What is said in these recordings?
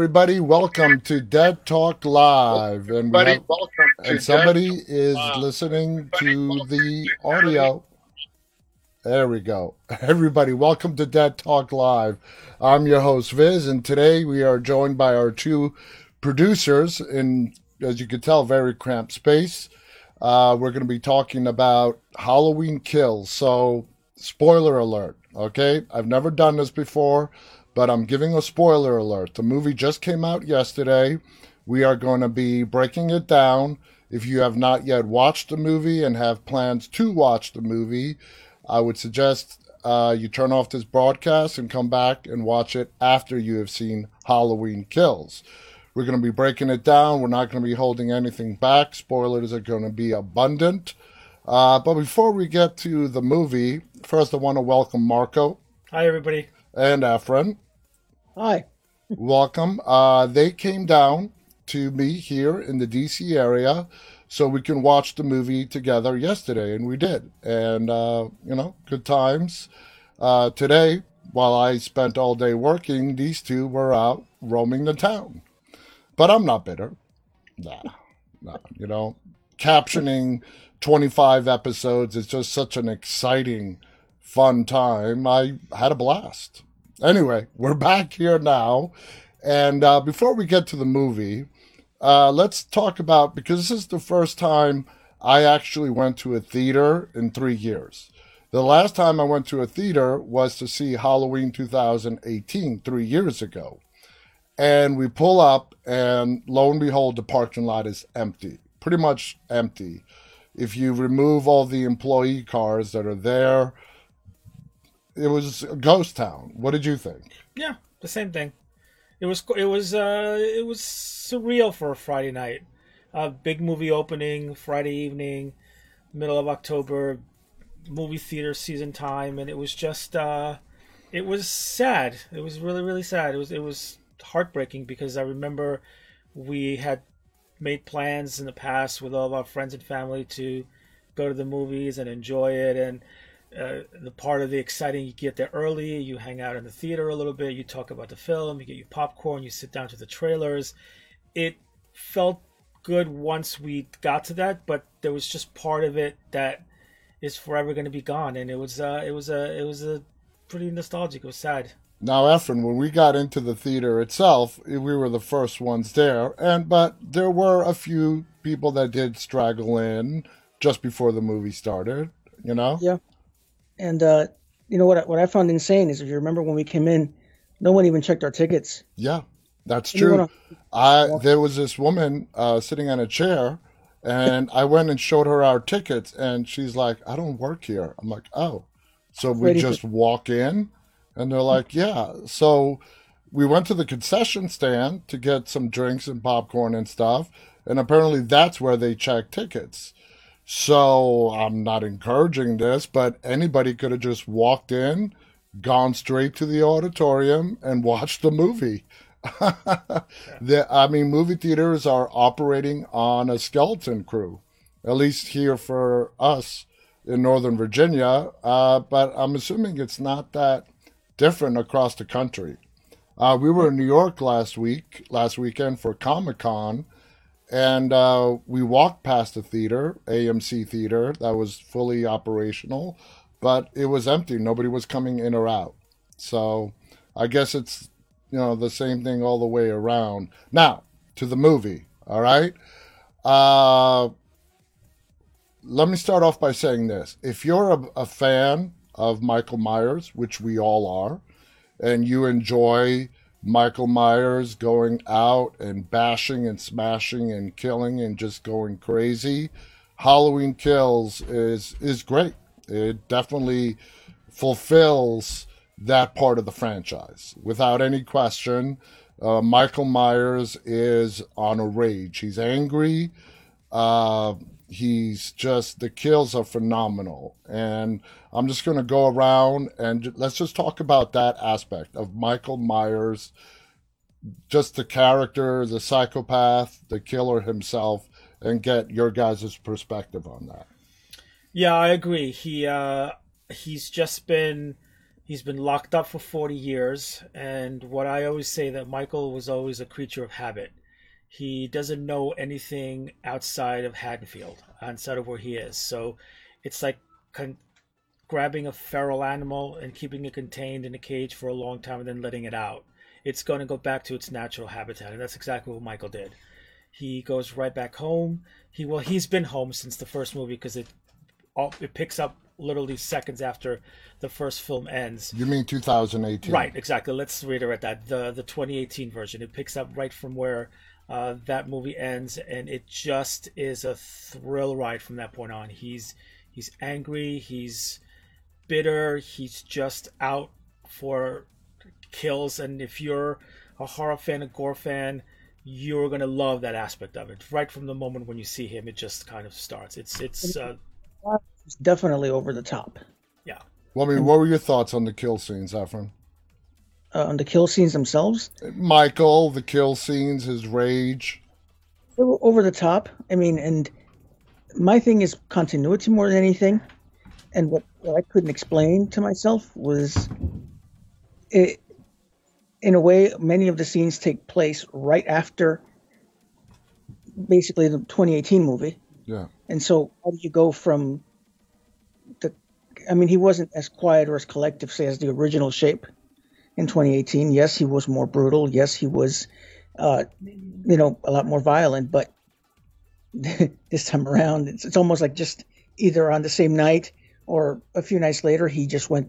everybody. Welcome to Dead Talk Live. And, we have- welcome and somebody is listening to the audio. There we go. Everybody, welcome to Dead Talk Live. I'm your host, Viz, and today we are joined by our two producers in, as you can tell, very cramped space. Uh, we're going to be talking about Halloween Kills. So, spoiler alert, okay? I've never done this before, but I'm giving a spoiler alert. The movie just came out yesterday. We are going to be breaking it down. If you have not yet watched the movie and have plans to watch the movie, I would suggest uh, you turn off this broadcast and come back and watch it after you have seen Halloween Kills. We're going to be breaking it down. We're not going to be holding anything back. Spoilers are going to be abundant. Uh, but before we get to the movie, first I want to welcome Marco Hi, everybody. And Efren. Hi. Welcome. Uh, they came down to me here in the DC area so we can watch the movie together yesterday, and we did. And, uh, you know, good times. Uh, today, while I spent all day working, these two were out roaming the town. But I'm not bitter. Nah, nah. You know, captioning 25 episodes is just such an exciting, fun time. I had a blast. Anyway, we're back here now. And uh, before we get to the movie, uh, let's talk about because this is the first time I actually went to a theater in three years. The last time I went to a theater was to see Halloween 2018, three years ago. And we pull up, and lo and behold, the parking lot is empty, pretty much empty. If you remove all the employee cars that are there, it was a ghost town. What did you think? Yeah, the same thing. It was it was uh it was surreal for a Friday night. A big movie opening Friday evening, middle of October, movie theater season time, and it was just uh it was sad. It was really really sad. It was it was heartbreaking because I remember we had made plans in the past with all of our friends and family to go to the movies and enjoy it and uh, the part of the exciting you get there early you hang out in the theater a little bit you talk about the film you get your popcorn you sit down to the trailers it felt good once we got to that but there was just part of it that is forever going to be gone and it was uh it was a it was a pretty nostalgic it was sad Now, Efren, when we got into the theater itself, we were the first ones there, and but there were a few people that did straggle in just before the movie started. You know? Yeah. And uh, you know what? I- What I found insane is if you remember when we came in, no one even checked our tickets. Yeah, that's true. I there was this woman uh, sitting on a chair, and I went and showed her our tickets, and she's like, "I don't work here." I'm like, "Oh," so we Ready just walk in, and they're like, "Yeah." So we went to the concession stand to get some drinks and popcorn and stuff, and apparently that's where they check tickets. So I'm not encouraging this, but anybody could have just walked in, gone straight to the auditorium, and watched the movie. the, I mean, movie theaters are operating on a skeleton crew, at least here for us in Northern Virginia. Uh, but I'm assuming it's not that different across the country. Uh, we were in New York last week, last weekend for Comic Con, and uh, we walked past the theater, AMC theater, that was fully operational, but it was empty. Nobody was coming in or out. So I guess it's you know the same thing all the way around. Now to the movie. All right. Uh, let me start off by saying this: if you're a, a fan of Michael Myers, which we all are, and you enjoy Michael Myers going out and bashing and smashing and killing and just going crazy, Halloween Kills is is great. It definitely fulfills that part of the franchise without any question. Uh, Michael Myers is on a rage. He's angry. Uh, he's just the kills are phenomenal, and I'm just going to go around and let's just talk about that aspect of Michael Myers, just the character, the psychopath, the killer himself, and get your guys' perspective on that. Yeah, I agree. He uh he's just been He's been locked up for 40 years, and what I always say that Michael was always a creature of habit. He doesn't know anything outside of Haddonfield, outside of where he is. So it's like con- grabbing a feral animal and keeping it contained in a cage for a long time and then letting it out. It's going to go back to its natural habitat, and that's exactly what Michael did. He goes right back home. He well, he's been home since the first movie because it all it picks up literally seconds after the first film ends. You mean 2018? Right, exactly. Let's reiterate that the the 2018 version. It picks up right from where uh, that movie ends, and it just is a thrill ride from that point on. He's he's angry, he's bitter, he's just out for kills, and if you're a horror fan, a gore fan, you're gonna love that aspect of it. Right from the moment when you see him, it just kind of starts. It's it's uh, It's definitely over the top. yeah. Well, I mean, what were your thoughts on the kill scenes, Efren? Uh, on the kill scenes themselves, Michael, the kill scenes, his rage. they were over the top. I mean, and my thing is continuity more than anything. And what, what I couldn't explain to myself was, it, in a way, many of the scenes take place right after, basically the 2018 movie. Yeah. And so, how do you go from the? I mean, he wasn't as quiet or as collective, say, as the original shape in 2018. Yes, he was more brutal. Yes, he was, uh, you know, a lot more violent. But this time around, it's, it's almost like just either on the same night or a few nights later, he just went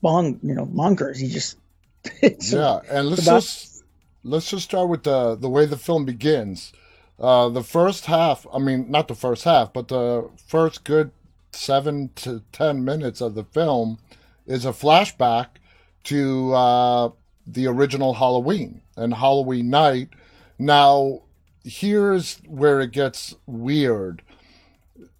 bong, you know, bonkers. He just yeah, and let's about- just let's just start with the the way the film begins. Uh, the first half, I mean, not the first half, but the first good seven to ten minutes of the film is a flashback to uh, the original Halloween and Halloween night. Now, here's where it gets weird.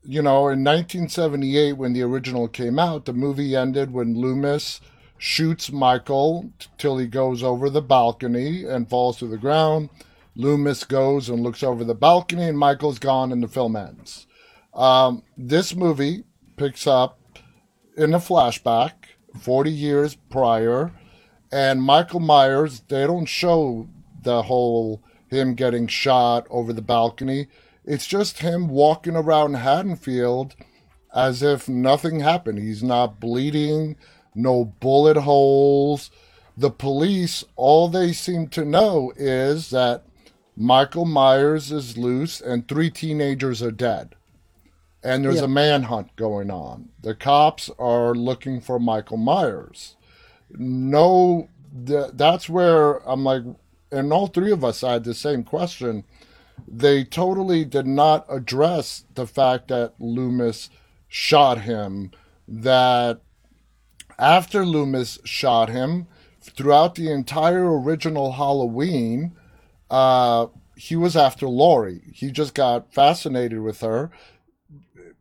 You know, in 1978, when the original came out, the movie ended when Loomis shoots Michael t- till he goes over the balcony and falls to the ground. Loomis goes and looks over the balcony, and Michael's gone, and the film ends. Um, this movie picks up in a flashback 40 years prior, and Michael Myers, they don't show the whole him getting shot over the balcony. It's just him walking around Haddonfield as if nothing happened. He's not bleeding, no bullet holes. The police, all they seem to know is that Michael Myers is loose and three teenagers are dead. And there's Yeah. a manhunt going on. The cops are looking for Michael Myers. No, th- that's where I'm like, and all three of us had the same question. They totally did not address the fact that Loomis shot him, that after Loomis shot him, throughout the entire original Halloween, uh, he was after Laurie. He just got fascinated with her.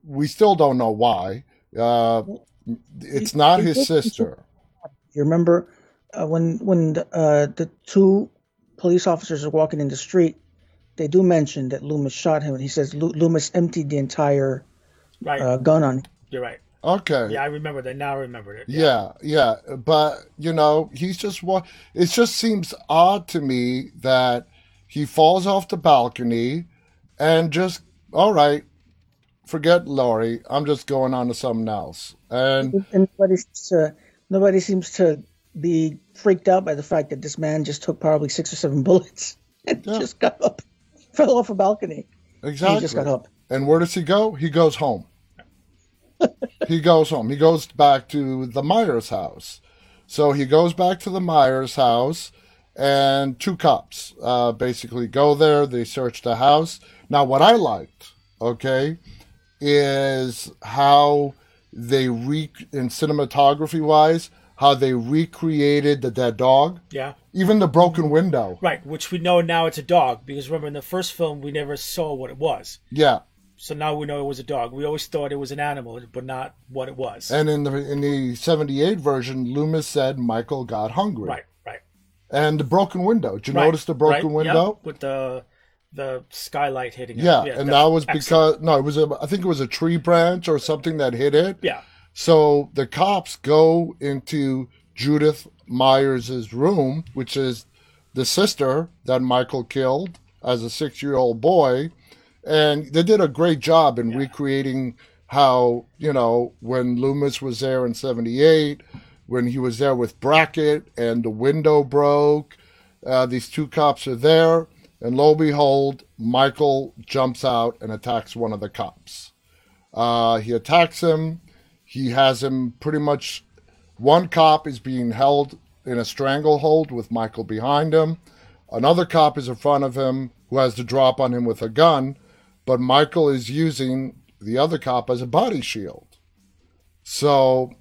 We still don't know why. Uh, it's not his sister. You remember uh, when when the, uh, the two police officers are walking in the street, they do mention that Loomis shot him, and he says Lo- Loomis emptied the entire Right. uh, gun on him. You're right. Okay. Yeah, I remember that. Now I remembered it. Yeah, yeah, but you know, he's just what it just seems odd to me that he falls off the balcony and just all right, forget Laurie. I'm just going on to something else. And And nobody seems to nobody seems to be freaked out by the fact that this man just took probably six or seven bullets and Yeah. just got up, fell off a balcony. and exactly. He just got up. And where does he go? He goes home. he goes home. He goes back to the Myers house. So he goes back to the Myers house, and two cops uh, basically go there. They search the house. Now, what I liked, okay, is how they re in cinematography wise, how they recreated the dead dog, Yeah. even the broken window. Right. Which we know now it's a dog because remember in the first film we never saw what it was. Yeah, So now we know it was a dog. We always thought it was an animal, but not what it was. And in the in the '78 version, Loomis said Michael got hungry. right. Right. And the broken window. Did you right, notice the broken right, window? yep, with the the skylight hitting it. Yeah, and that's that was excellent. because no, it was a I think it was a tree branch or something that hit it. yeah. So the cops go into Judith Myers' room, which is the sister that Michael killed as a six year old boy. And they did a great job in recreating how, you know, when Loomis was there in 78, when he was there with Brackett and the window broke, uh, these two cops are there. And lo and behold, Michael jumps out and attacks one of the cops. Uh, he attacks him. He has him pretty much. One cop is being held in a stranglehold with Michael behind him. Another cop is in front of him who has to drop on him with a gun, but Michael is using the other cop as a body shield. So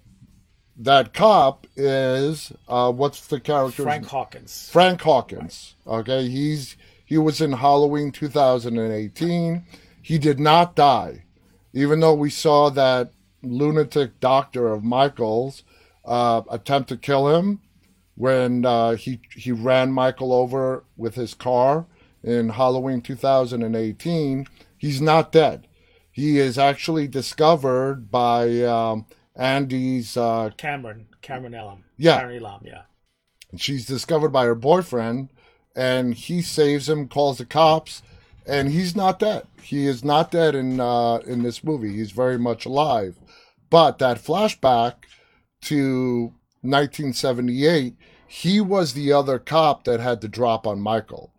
that cop is uh, what's the character? Frank Hawkins. Frank Hawkins. Okay, he's he was in Halloween 2018. He did not die, even though we saw that lunatic doctor of Michael's uh, attempt to kill him when uh, he he ran Michael over with his car in Halloween 2018. He's not dead. He is actually discovered by um, Andy's uh, Cameron. Cameron Elam. Yeah. Cameron Elam, yeah. she's discovered by her boyfriend and he saves him calls the cops and he's not dead he is not dead in uh in this movie he's very much alive but that flashback to 1978 he was the other cop that had to drop on michael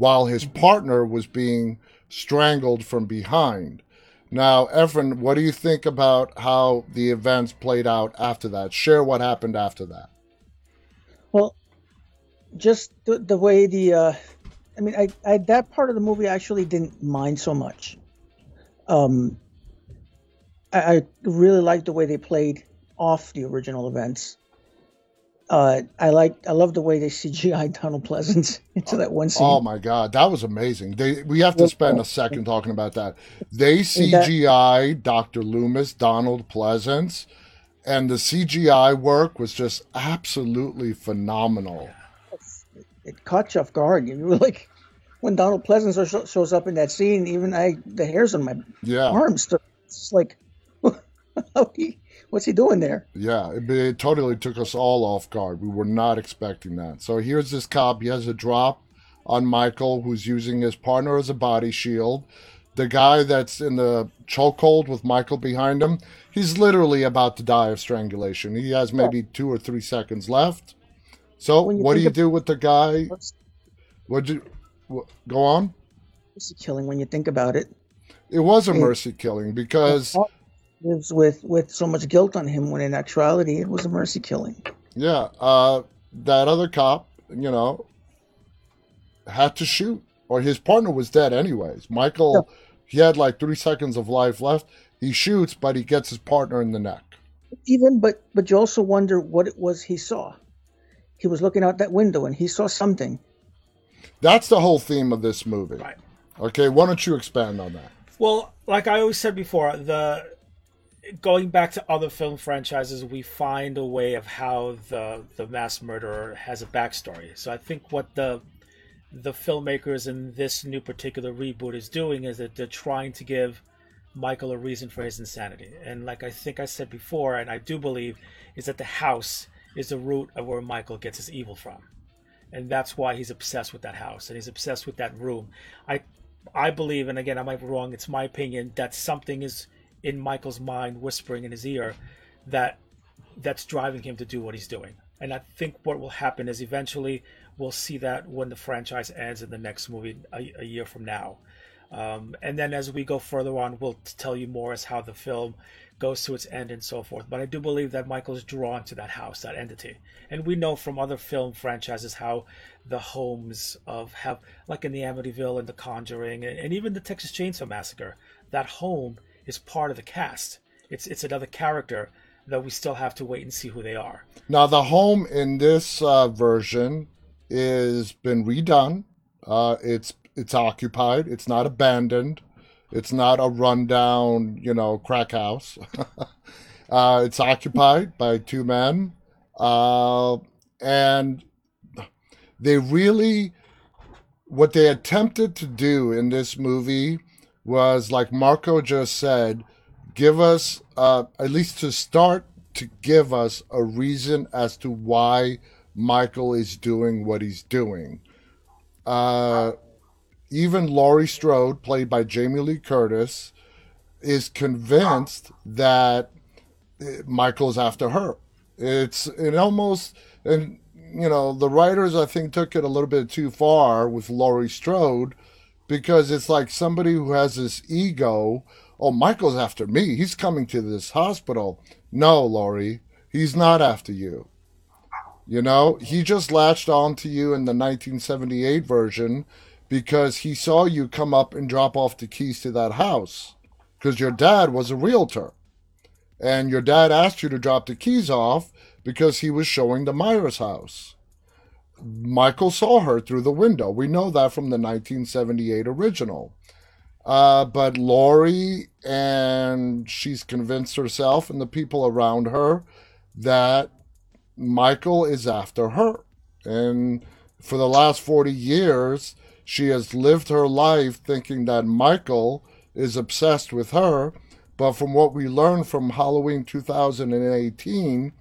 while his partner was being strangled from behind. Now Efren, what do you think about how the events played out after that? Share what happened after that. Well, just the, the way the, uh, I mean, I, I that part of the movie I actually didn't mind so much. Um, I, I really liked the way they played off the original events. Uh, I like, I love the way they CGI Donald Pleasence into that one scene. Oh my god, that was amazing. They we have to spend a second talking about that. They CGI Dr. Loomis, Donald Pleasence, and the CGI work was just absolutely phenomenal. it caught you off guard. You were like, when Donald Pleasence shows up in that scene, even I, the hairs on my Yeah. arms, it's like, Oh, what's he doing there? Yeah, it, it totally took us all off guard. We were not expecting that. So here's this cop. He has a drop on Michael, who's using his partner as a body shield. The guy that's in the chokehold with Michael behind him, he's literally about to die of strangulation. He has maybe oh. two or three seconds left. So what do you do with the guy? Would you wh- go on? mercy killing when you think about it? It was a mercy killing because Lives with with so much guilt on him when in actuality it was a mercy killing. Yeah, uh, that other cop, you know, had to shoot, or his partner was dead anyways. Michael, he had like three seconds of life left. He shoots, but he gets his partner in the neck. Even but but you also wonder what it was he saw. He was looking out that window and he saw something. That's the whole theme of this movie. Right. Okay, why don't you expand on that? Well, like I always said before, the going back to other film franchises, we find a way of how the the mass murderer has a backstory. So I think what the the filmmakers in this new particular reboot is doing is that they're trying to give Michael a reason for his insanity. And like I think I said before, and I do believe, is that the house is the root of where Michael gets his evil from. And that's why he's obsessed with that house and he's obsessed with that room. I I believe, and again I might be wrong, it's my opinion, that something is in Michael's mind whispering in his ear that that's driving him to do what he's doing. And I think what will happen is eventually we'll see that when the franchise ends in the next movie a, a year from now. Um, and then as we go further on, we'll tell you more as how the film goes to its end and so forth. But I do believe that Michael's drawn to that house, that entity. And we know from other film franchises how the homes of have, like in the Amityville and the Conjuring, and, and even the Texas Chainsaw Massacre, that home is part of the cast. It's it's another character that we still have to wait and see who they are. Now, the home in this uh, version is been redone. Uh, it's it's occupied. It's not abandoned. It's not a rundown, you know, crack house. uh, it's occupied by two men, uh, and they really what they attempted to do in this movie was like Marco just said. give us uh, at least to start to give us a reason as to why Michael is doing what he's doing. Uh, even Laurie Strode, played by Jamie Lee Curtis, is convinced that uh, Michael's after her. It's it almost and you know the writers I think took it a little bit too far with Laurie Strode because it's like somebody who has this ego. Oh, Michael's after me. He's coming to this hospital. No, Laurie, he's not after you. You know, he just latched on to you in the 1978 version because he saw you come up and drop off the keys to that house because your dad was a realtor. And your dad asked you to drop the keys off because he was showing the Myers house. Michael saw her through the window. We know that from the 1978 original. Uh, but Laurie, and she's convinced herself and the people around her that Michael is after her. And for the last 40 years, she has lived her life thinking that Michael is obsessed with her. But from what we learned from Halloween 2018,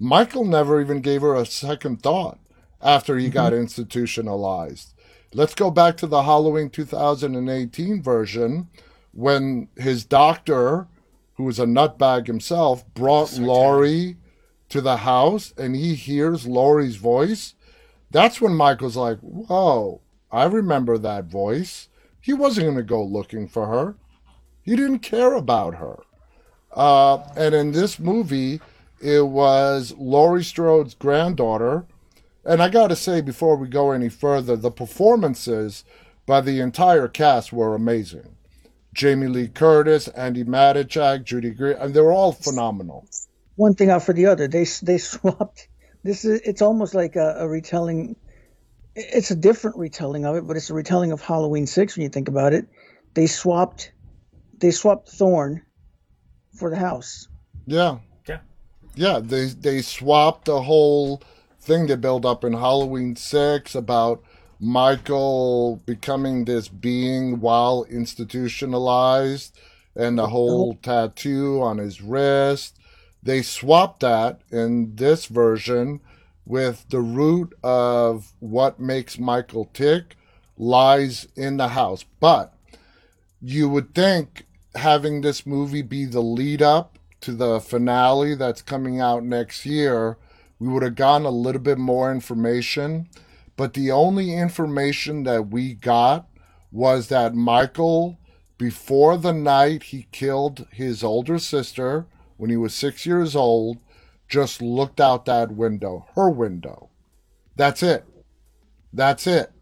Michael never even gave her a second thought after he mm-hmm. got institutionalized. Let's go back to the Halloween 2018 version when his doctor, who was a nutbag himself, brought Laurie to the house and he hears Laurie's voice. That's when Michael's like, Whoa, I remember that voice. He wasn't going to go looking for her, he didn't care about her. Uh, and in this movie, it was Laurie Strode's granddaughter and I got to say, before we go any further, the performances by the entire cast were amazing. Jamie Lee Curtis, Andi Matichak, Judy Greer, and they were all phenomenal. One thing after the other, they they swapped. This is it's almost like a, a retelling. It's a different retelling of it, but it's a retelling of Halloween Six when you think about it. They swapped, they swapped Thorn for the house. Yeah, yeah, yeah. They they swapped the whole thing they build up in Halloween 6 about Michael becoming this being while institutionalized and the whole uh-huh. tattoo on his wrist. They swapped that in this version with the root of what makes Michael tick lies in the house. But you would think having this movie be the lead up to the finale that's coming out next year we would have gotten a little bit more information. But the only information that we got was that Michael, before the night he killed his older sister when he was six years old, just looked out that window, her window. That's it. That's it.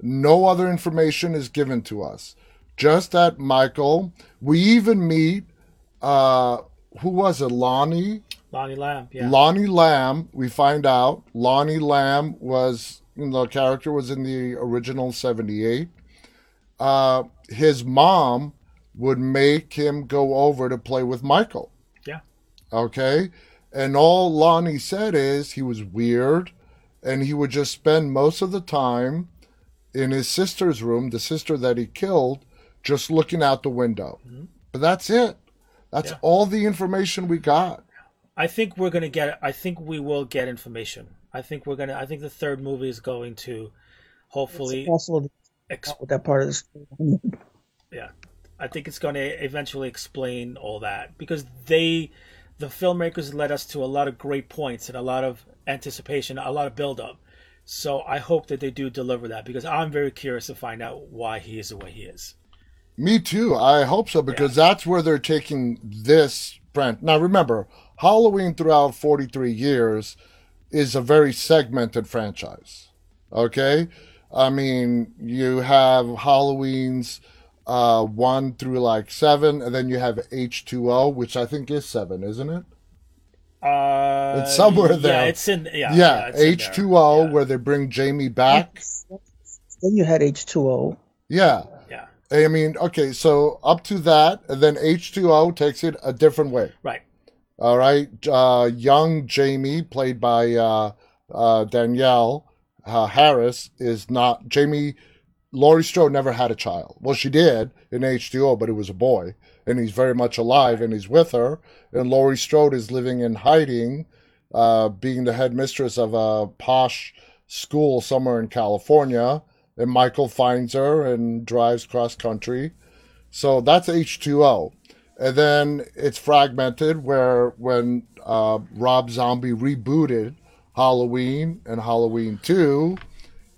No other information is given to us. Just that Michael, we even meet, uh, who was it, Lonnie? Lonnie Elam, yeah. Lonnie Elam, we find out Lonnie Elam was the character was in the original 78. Uh, his mom would make him go over to play with Michael. Yeah. Okay. And all Lonnie said is he was weird and he would just spend most of the time in his sister's room, the sister that he killed, just looking out the window. Mm-hmm. But that's it. That's yeah. all the information we got. I think we're gonna get. I think we will get information. I think we're gonna. I think the third movie is going to, hopefully, possible exp- with that part of the story. yeah, I think it's going to eventually explain all that because they, the filmmakers, led us to a lot of great points and a lot of anticipation, a lot of build up. So I hope that they do deliver that because I'm very curious to find out why he is the way he is. Me too. I hope so because yeah. that's where they're taking this brand. Now remember, Halloween throughout 43 years is a very segmented franchise. Okay? I mean, you have Halloween's uh, 1 through like 7, and then you have H2O, which I think is 7, isn't it? Uh, it's somewhere yeah, there. It's in yeah. Yeah, yeah H2O, yeah. where they bring Jamie back. Then you had H2O. Yeah. Yeah. I mean, okay, so up to that, and then H2O takes it a different way. Right. All right, uh, young Jamie, played by uh, uh, Danielle uh, Harris, is not Jamie Laurie Strode never had a child. Well, she did in H2O, but it was a boy, and he's very much alive, and he's with her. And Laurie Strode is living in hiding, uh, being the headmistress of a posh school somewhere in California. And Michael finds her and drives cross country. So that's H2O. And then it's fragmented where when uh, Rob Zombie rebooted Halloween and Halloween 2,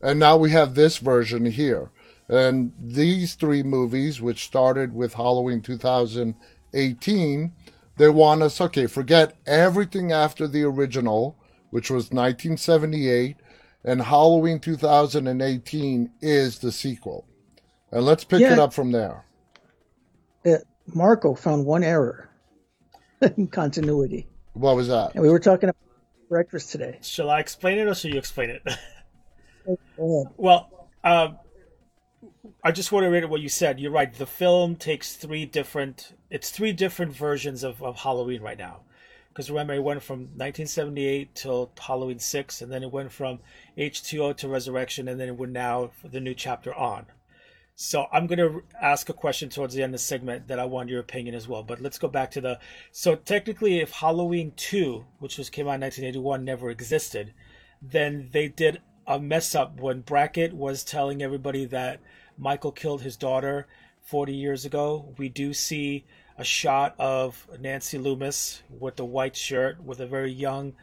and now we have this version here. And these three movies, which started with Halloween 2018, they want us, okay, forget everything after the original, which was 1978, and Halloween 2018 is the sequel. And let's pick Yeah. it up from there. Uh, Marco found one error in continuity. What was that? And we were talking about breakfast today. Shall I explain it or shall you explain it? Well, uh, I just want to read what you said. You're right. The film takes three different. It's three different versions of, of Halloween right now. Because remember, it went from 1978 till Halloween six, and then it went from H2O to Resurrection, and then it went now for the new chapter on. So I'm going to ask a question towards the end of the segment that I want your opinion as well. But let's go back to the. So technically, if Halloween two, which was came out in 1981, never existed, then they did a mess up when Brackett was telling everybody that Michael killed his daughter 40 years ago. We do see a shot of Nancy Loomis with the white shirt with a very young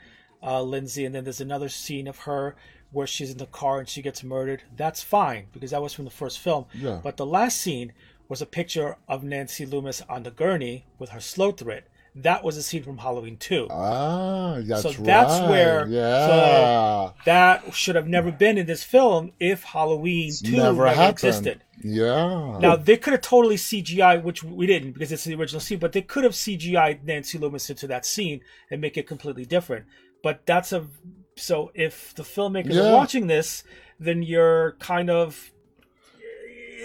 uh, Lindsay, and then there's another scene of her where she's in the car and she gets murdered. That's fine because that was from the first film. Yeah. But the last scene was a picture of Nancy Loomis on the gurney with her slow thread. That was a scene from Halloween 2. Ah, that's So right. that's where- Yeah. That should have never been in this film if Halloween 2 never never, existed. Yeah. Now they could have totally CGI, which we didn't because it's the original scene, but they could have CGI Nancy Loomis into that scene and make it completely different. But that's a so if the filmmakers Yeah. are watching this, then you're kind of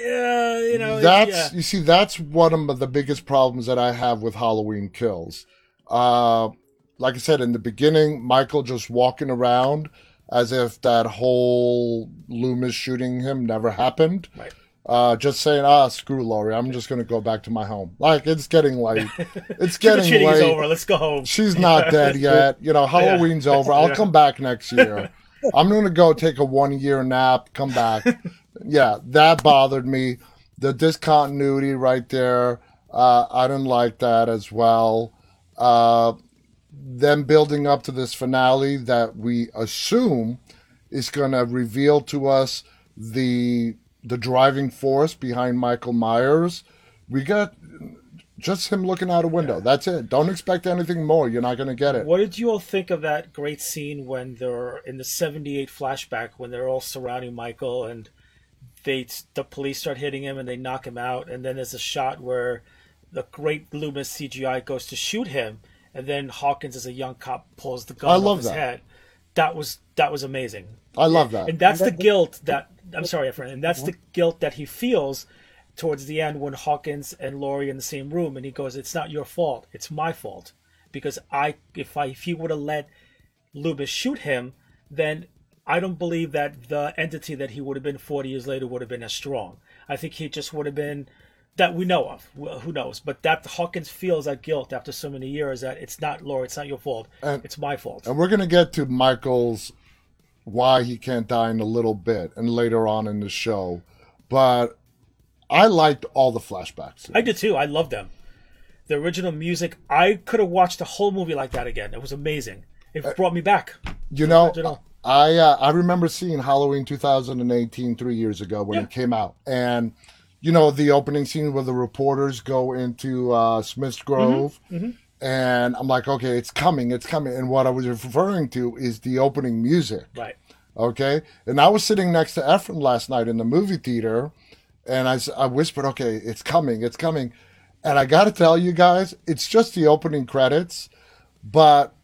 yeah, you know, that's yeah. you see that's one of the biggest problems that I have with Halloween Kills. Uh, like I said in the beginning, Michael just walking around as if that whole Loomis shooting him never happened. Right. Uh, just saying, ah, screw Laurie. I'm just gonna go back to my home. Like it's getting late. It's getting treating is late. over. Let's go home. She's not dead yet. You know, Halloween's over. I'll Yeah. come back next year. I'm going to go take a one year nap, come back. yeah, that bothered me. The discontinuity right there, uh, I didn't like that as well. Uh, them building up to this finale that we assume is going to reveal to us the the driving force behind Michael Myers. We got just him looking out a window. That's it. Don't expect anything more. You're not going to get it. What did you all think of that great scene when they're in the 78 flashback when they're all surrounding Michael and they the police start hitting him and they knock him out and then there's a shot where the great Loomis CGI goes to shoot him and then Hawkins as a young cop pulls the gun I off love his that. head. That was that was amazing. I love that. And that's the guilt that I'm sorry, Efren, and that's the guilt that he feels towards the end when Hawkins and Laurie in the same room, and he goes, "It's not your fault. It's my fault because I if I if he would have let Loomis shoot him, then I don't believe that the entity that he would have been 40 years later would have been as strong. I think he just would have been." That we know of, Well, who knows? But that Hawkins feels that guilt after so many years that it's not Laurie, it's not your fault, And- it's my fault. And we're going to get to Michael's why he can't die in a little bit and later on in the show. But I liked all the flashbacks. I did too. I loved them. The original music, I could have watched the whole movie like that again. It was amazing. It brought me back. You know, original. I uh, I remember seeing Halloween 2018 three years ago when Yeah. it came out, and you know the opening scene where the reporters go into uh, Smith's Grove, Mm-hmm. And I'm like, okay, it's coming, it's coming. And what I was referring to is the opening music. Right. Okay. And I was sitting next to Efren last night in the movie theater, and I whispered, okay, it's coming, it's coming. And I got to tell you guys, it's just the opening credits, but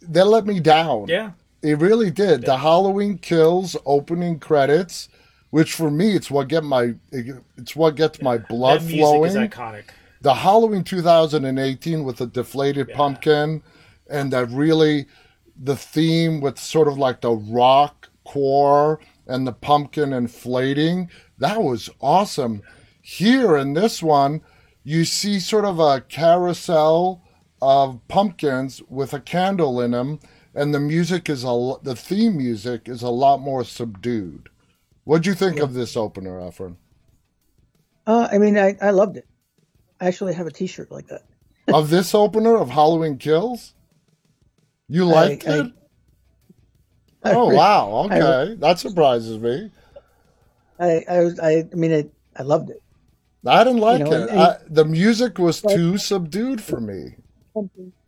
they let me down. Yeah. It really did. The Halloween Kills opening credits, which for me, it's what get my it's what gets my blood that music flowing is iconic. The Halloween 2018 with the deflated pumpkin and that really the theme with sort of like the rock core and the pumpkin inflating. That was awesome. Here in this one, you see sort of a carousel of pumpkins with a candle in them, and the music is a the theme music is a lot more subdued. What'd you think of this opener, Efren? Uh, I mean, I, I loved it. I actually have a T-shirt like that. of this opener of Halloween Kills? You liked I- it? I oh re- wow! Okay, that surprises me. I I I, I mean I, I loved it. I didn't like You know, it. and- I, the music was Like- too subdued for me.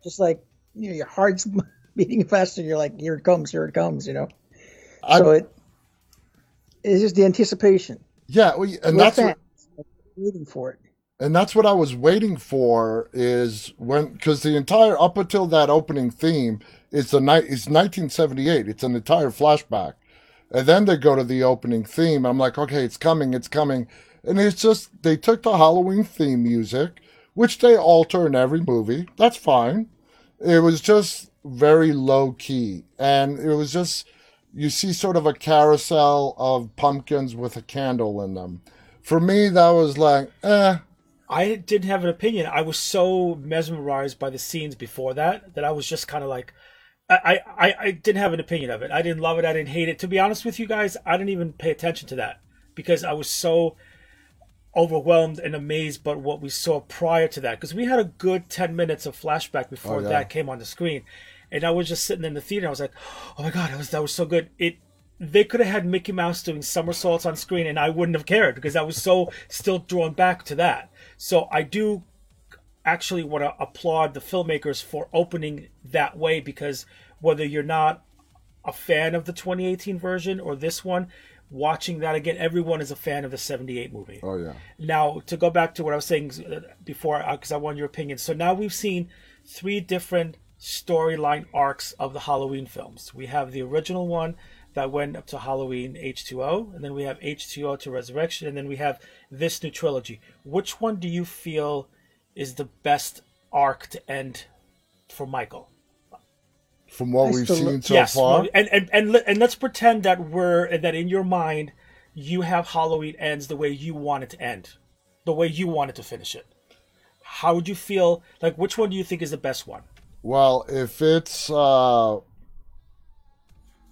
Just like you know, your heart's beating faster. You're like, here it comes, here it comes. You know. I, so it it's just the anticipation. yeah, well, and We're that's what, fans, waiting for it. And that's what I was waiting for is when because the entire up until that opening theme is the night it's 1978. It's an entire flashback, and then they go to the opening theme. I'm like, okay, it's coming, it's coming, and it's just they took the Halloween theme music, which they alter in every movie. That's fine. It was just very low key, and it was just you see sort of a carousel of pumpkins with a candle in them. For me, that was like, eh. I didn't have an opinion. I was so mesmerized by the scenes before that that I was just kind of like, I, I, I didn't have an opinion of it. I didn't love it. I didn't hate it. To be honest with you guys, I didn't even pay attention to that because I was so overwhelmed and amazed by what we saw prior to that. Because we had a good 10 minutes of flashback before Oh, yeah. that came on the screen. And I was just sitting in the theater. I was like, oh my God, that was, that was so good. It, they could have had Mickey Mouse doing somersaults on screen and I wouldn't have cared because I was so still drawn back to that. So I do actually want to applaud the filmmakers for opening that way because whether you're not a fan of the 2018 version or this one, watching that again, everyone is a fan of the 78 movie. Oh yeah. Now, to go back to what I was saying uh, before, because I want your opinion. So now we've seen three different storyline arcs of the Halloween films. We have the original one that went up to Halloween H2O, and then we have H2O to Resurrection, and then we have this new trilogy. Which one do you feel is the best arc to end for Michael? From what I we've still- seen so yes, far, and and and, let- and let's pretend that we're that in your mind you have Halloween ends the way you want it to end, the way you wanted to finish it. How would you feel? Like, which one do you think is the best one? well, if it's uh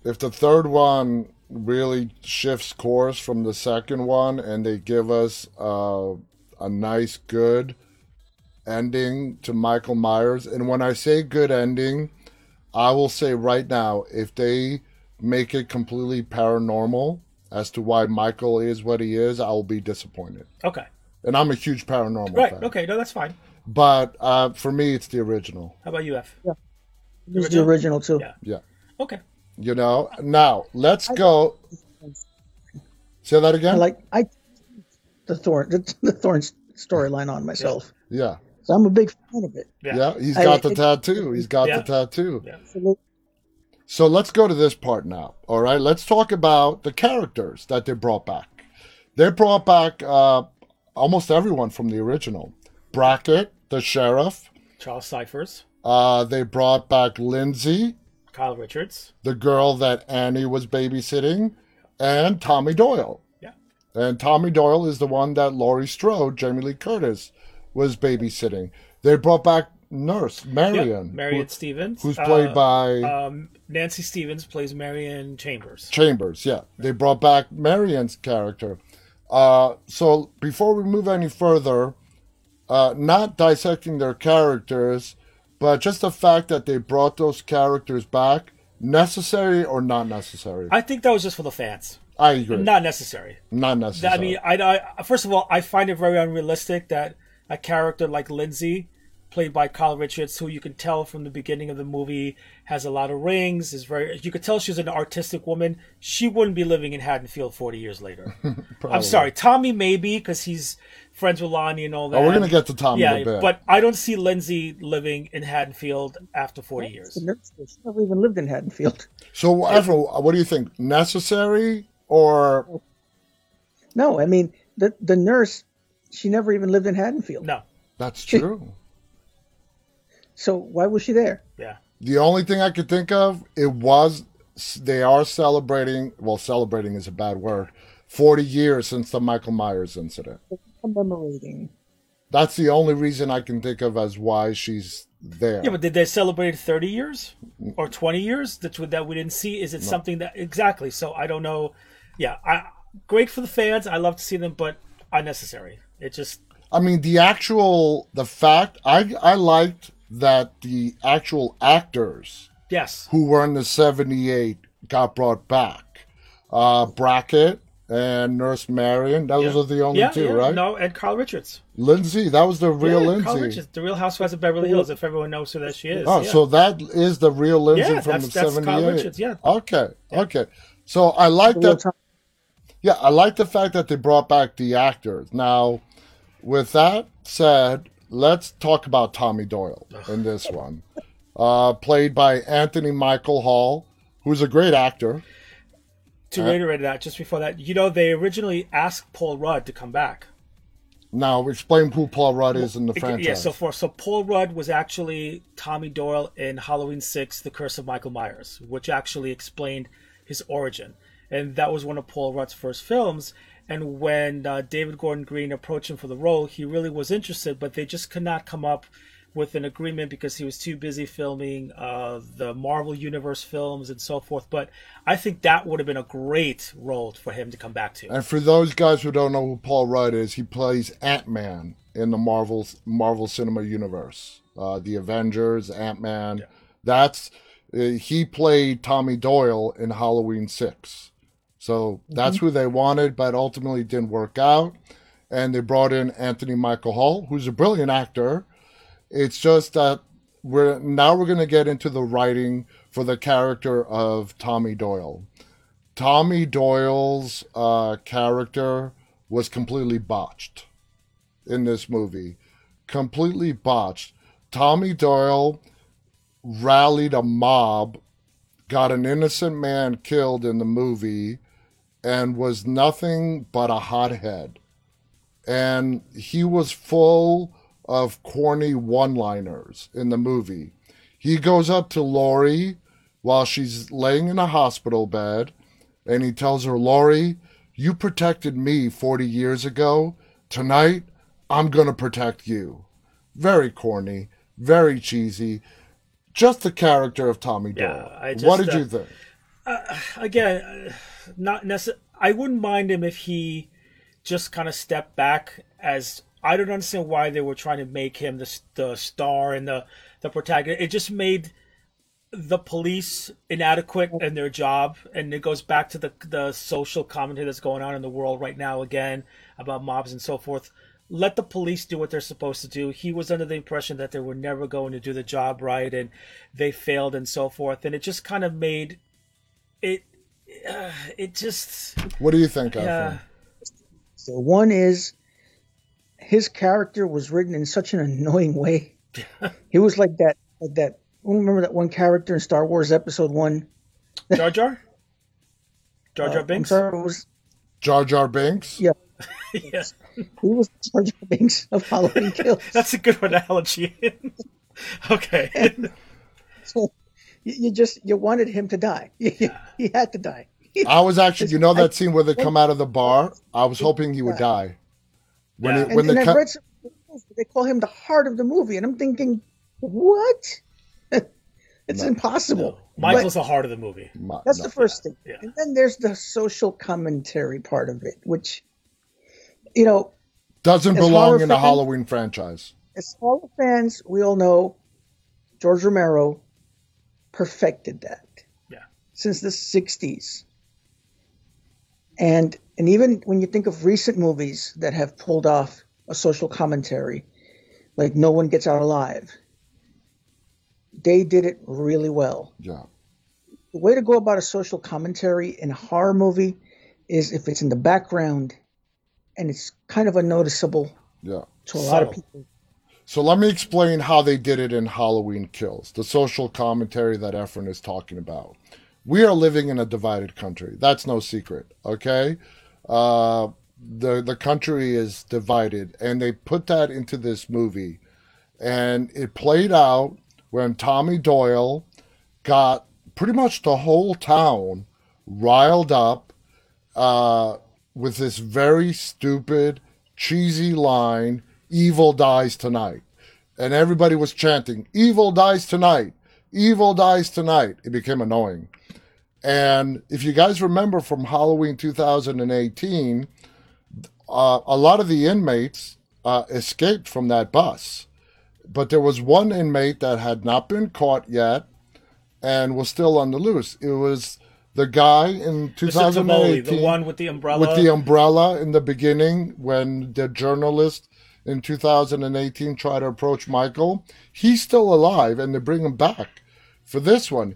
if the third one really shifts course from the second one and they give us uh, a nice good ending to Michael Myers and when I say good ending I will say right now if they make it completely paranormal as to why Michael is what he is I will be disappointed Okay, and I'm a huge paranormal right. fan Okay, no, that's fine. but uh, for me it's the original How about you, F? It was the original too. Yeah. yeah Okay. You know. Now let's go. Say that I again. like I the Thorn the, the Thorn storyline on myself. yeah. So I'm a big fan of it. Yeah. Yeah. He's I- got the it- tattoo. He's got Yeah. the tattoo. Yeah. So So let's go to this part now. All right. Let's talk about the characters that they brought back. They brought back uh, almost everyone from the original. Brackett, the sheriff. Charles Cyphers, Uh, they brought back Lindsay, Kyle Richards. the girl that Annie was babysitting, and Tommy Doyle. Yeah. And Tommy Doyle is the one that Laurie Strode, Jamie Lee Curtis, was babysitting. They brought back Nurse Marion, Yep. Marion who- Stevens. who's played Uh, by Um, Nancy Stevens plays Marion Chambers. Chambers. Yeah, they brought back Marion's character. Uh, so before we move any further, uh, not dissecting their characters, but just the fact that they brought those characters back, necessary or not necessary? I think that was just for the fans. I agree. Not, necessary. Not necessary. I mean, I, I first of all, I find it very unrealistic that a character like Lindsay, played by Kyle Richards, who you can tell from the beginning of the movie has a lot of rings, is very. You could tell she's an artistic woman. She wouldn't be living in Haddonfield forty years later. I'm sorry, Tommy maybe because he's friends with Lonnie and all that. Oh, we're gonna get to Tommy yeah, in a bit. but I don't see Lindsay living in Haddonfield after forty years. the nurse she never even lived in Haddonfield. so, Evan, what do you think? Necessary or No, I mean the the nurse she never even lived in Haddonfield. No, that's true? So why was she there? yeah, the only thing I could think of it was they are celebrating. Well, celebrating is a bad word. Forty years since the Michael Myers incident. Commemorating. That's the only reason I can think of as why she's there. Yeah, but did they celebrate 30 years or 20 years that that we didn't see? Is it something that exactly? So I don't know. Yeah, I great for the fans. I love to see them, but unnecessary. It just I mean, the actual the fact I I liked that the actual actors yes, who were in the '78 got brought back. Uh, Brackett and Nurse Marion. Those Yeah. are the only yeah, two, yeah, right? No, and Kyle Richards. Lindsay, that was the real yeah, Lindsay. Kyle Richards, the Real Housewives of Beverly Hills. If everyone knows who that she is. Oh, yeah. so that is the real Lindsay Yeah, from that's- the that's Kyle Richards, yeah. Okay. Okay. So I like that. Yeah, I like the fact that they brought back the actors. Now, with that said, let's talk about Tommy Doyle in this one, uh, played by Anthony Michael Hall, who's a great actor. To reiterate that, just before that, you know, they originally asked Paul Rudd to come back. Now, explain who Paul Rudd is in the franchise. Yeah, so for so Paul Rudd was actually Tommy Doyle in Halloween Six: The Curse of Michael Myers, which actually explained his origin, and that was one of Paul Rudd's first films. And when uh, David Gordon Green approached him for the role, he really was interested, but they just could not come up with an agreement because he was too busy filming uh, the Marvel Universe films and so forth. But I think that would have been a great role for him to come back to. And for those guys who don't know who Paul Rudd is, he plays Ant Man in the Marvel Marvel Cinema Universe, uh, the Avengers, Ant Man. That's uh, he played Tommy Doyle in Halloween Six, so that's who they wanted, but ultimately didn't work out. And they brought in Anthony Michael Hall, who's a brilliant actor. It's just that we're now we're going to get into the writing for the character of Tommy Doyle. Tommy Doyle's uh, character was completely botched in this movie. Completely botched. Tommy Doyle rallied a mob, got an innocent man killed in the movie, and was nothing but a hothead. And he was full of corny one liners in the movie. He goes up to Lori while she's laying in a hospital bed and he tells her, Lori, you protected me 40 years ago. Tonight, I'm going to protect you. Very corny, very cheesy. Just the character of Tommy Yeah. Just, what did uh, you think? again, uh, not necessarily. I wouldn't mind him if he just kind of stepped back. As I don't understand why they were trying to make him the the star and the the protagonist. It just made the police inadequate in their job, and it goes back to the the social commentary that's going on in the world right now again about mobs and so forth. Let the police do what they're supposed to do. He was under the impression that they were never going to do the job right, and they failed and so forth. And it just kind of made it. Uh, it just What do you think, yeah. Efren? So one is his character was written in such an annoying way. he was like that like that remember that one character in Star Wars episode one? Jar Jar. Jar Jar Uh, I'm Binks. sorry, it was Jar Jar Binks? Yeah. yeah, he was Jar Jar Binks of Halloween Kills. that's a good analogy. okay. So you, you just you wanted him to die. he had to die. I was actually, you know, that scene where they come out of the bar? I was hoping he would die. When, Yeah. it, And, when and the I ca- read some, they call him the heart of the movie, and I'm thinking, what? it's impossible. Michael's the heart of the movie. That's no. the first thing. Yeah. And then there's the social commentary part of it, which, you know, doesn't belong horror in the fan- Halloween franchise. as horror fans, we all know George Romero perfected that. Yeah. Since the 60s. And and even when you think of recent movies that have pulled off a social commentary, like No One Gets Out Alive, they did it really well. Yeah. The way to go about a social commentary in a horror movie is if it's in the background and it's kind of unnoticeable Yeah. to a lot of people. So let me explain how they did it in Halloween Kills, the social commentary that Efren is talking about. We are living in a divided country. That's no secret, okay? Uh, the the country is divided, and they put that into this movie, and it played out when Tommy Doyle got pretty much the whole town riled up uh, with this very stupid, cheesy line Evil dies tonight. And everybody was chanting, Evil dies tonight. Evil dies tonight. It became annoying. And if you guys remember from Halloween 2018, uh, a lot of the inmates uh, escaped from that bus. But there was one inmate that had not been caught yet and was still on the loose. It was the guy in 2018 Tivoli, the one with the umbrella. with the umbrella in the beginning when the journalist in 2018 tried to approach Michael. He's still alive and they bring him back for this one.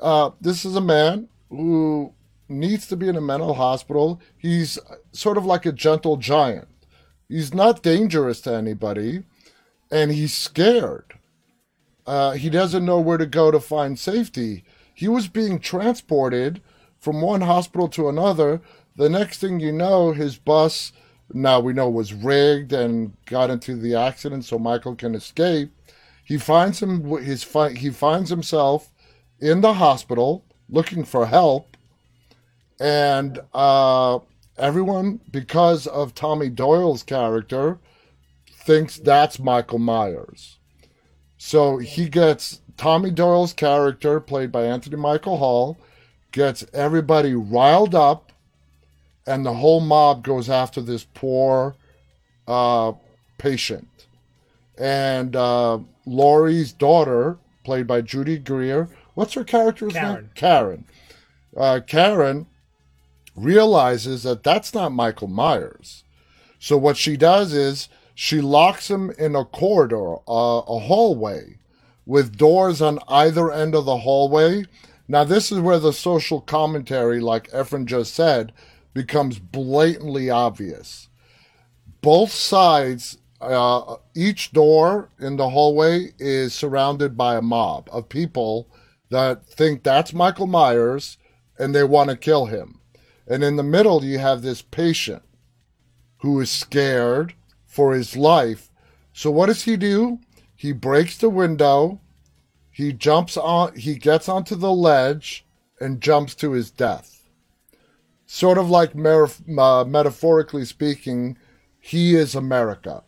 Uh, this is a man who needs to be in a mental hospital. He's sort of like a gentle giant. He's not dangerous to anybody and he's scared. Uh, he doesn't know where to go to find safety. He was being transported from one hospital to another. The next thing you know, his bus now we know was rigged and got into the accident so Michael can escape. He finds him his fi- he finds himself in the hospital looking for help, and uh, everyone because of Tommy Doyle's character thinks that's Michael Myers. So he gets Tommy Doyle's character, played by Anthony Michael Hall, gets everybody riled up, and the whole mob goes after this poor uh, patient. And uh, Laurie's daughter, played by Judy Greer, what's her character's name? Karen. Karen. Uh, Karen realizes that that's not Michael Myers. So what she does is she locks him in a corridor, uh, a hallway, with doors on either end of the hallway. Now, this is where the social commentary, like Efren just said, becomes blatantly obvious. Both sides, uh, each door in the hallway is surrounded by a mob of people that think that's Michael Myers and they want to kill him. And in the middle, you have this patient who is scared for his life. So what does he do? He breaks the window. He jumps on. He gets onto the ledge and jumps to his death. Sort of like uh, metaphorically speaking, he is America.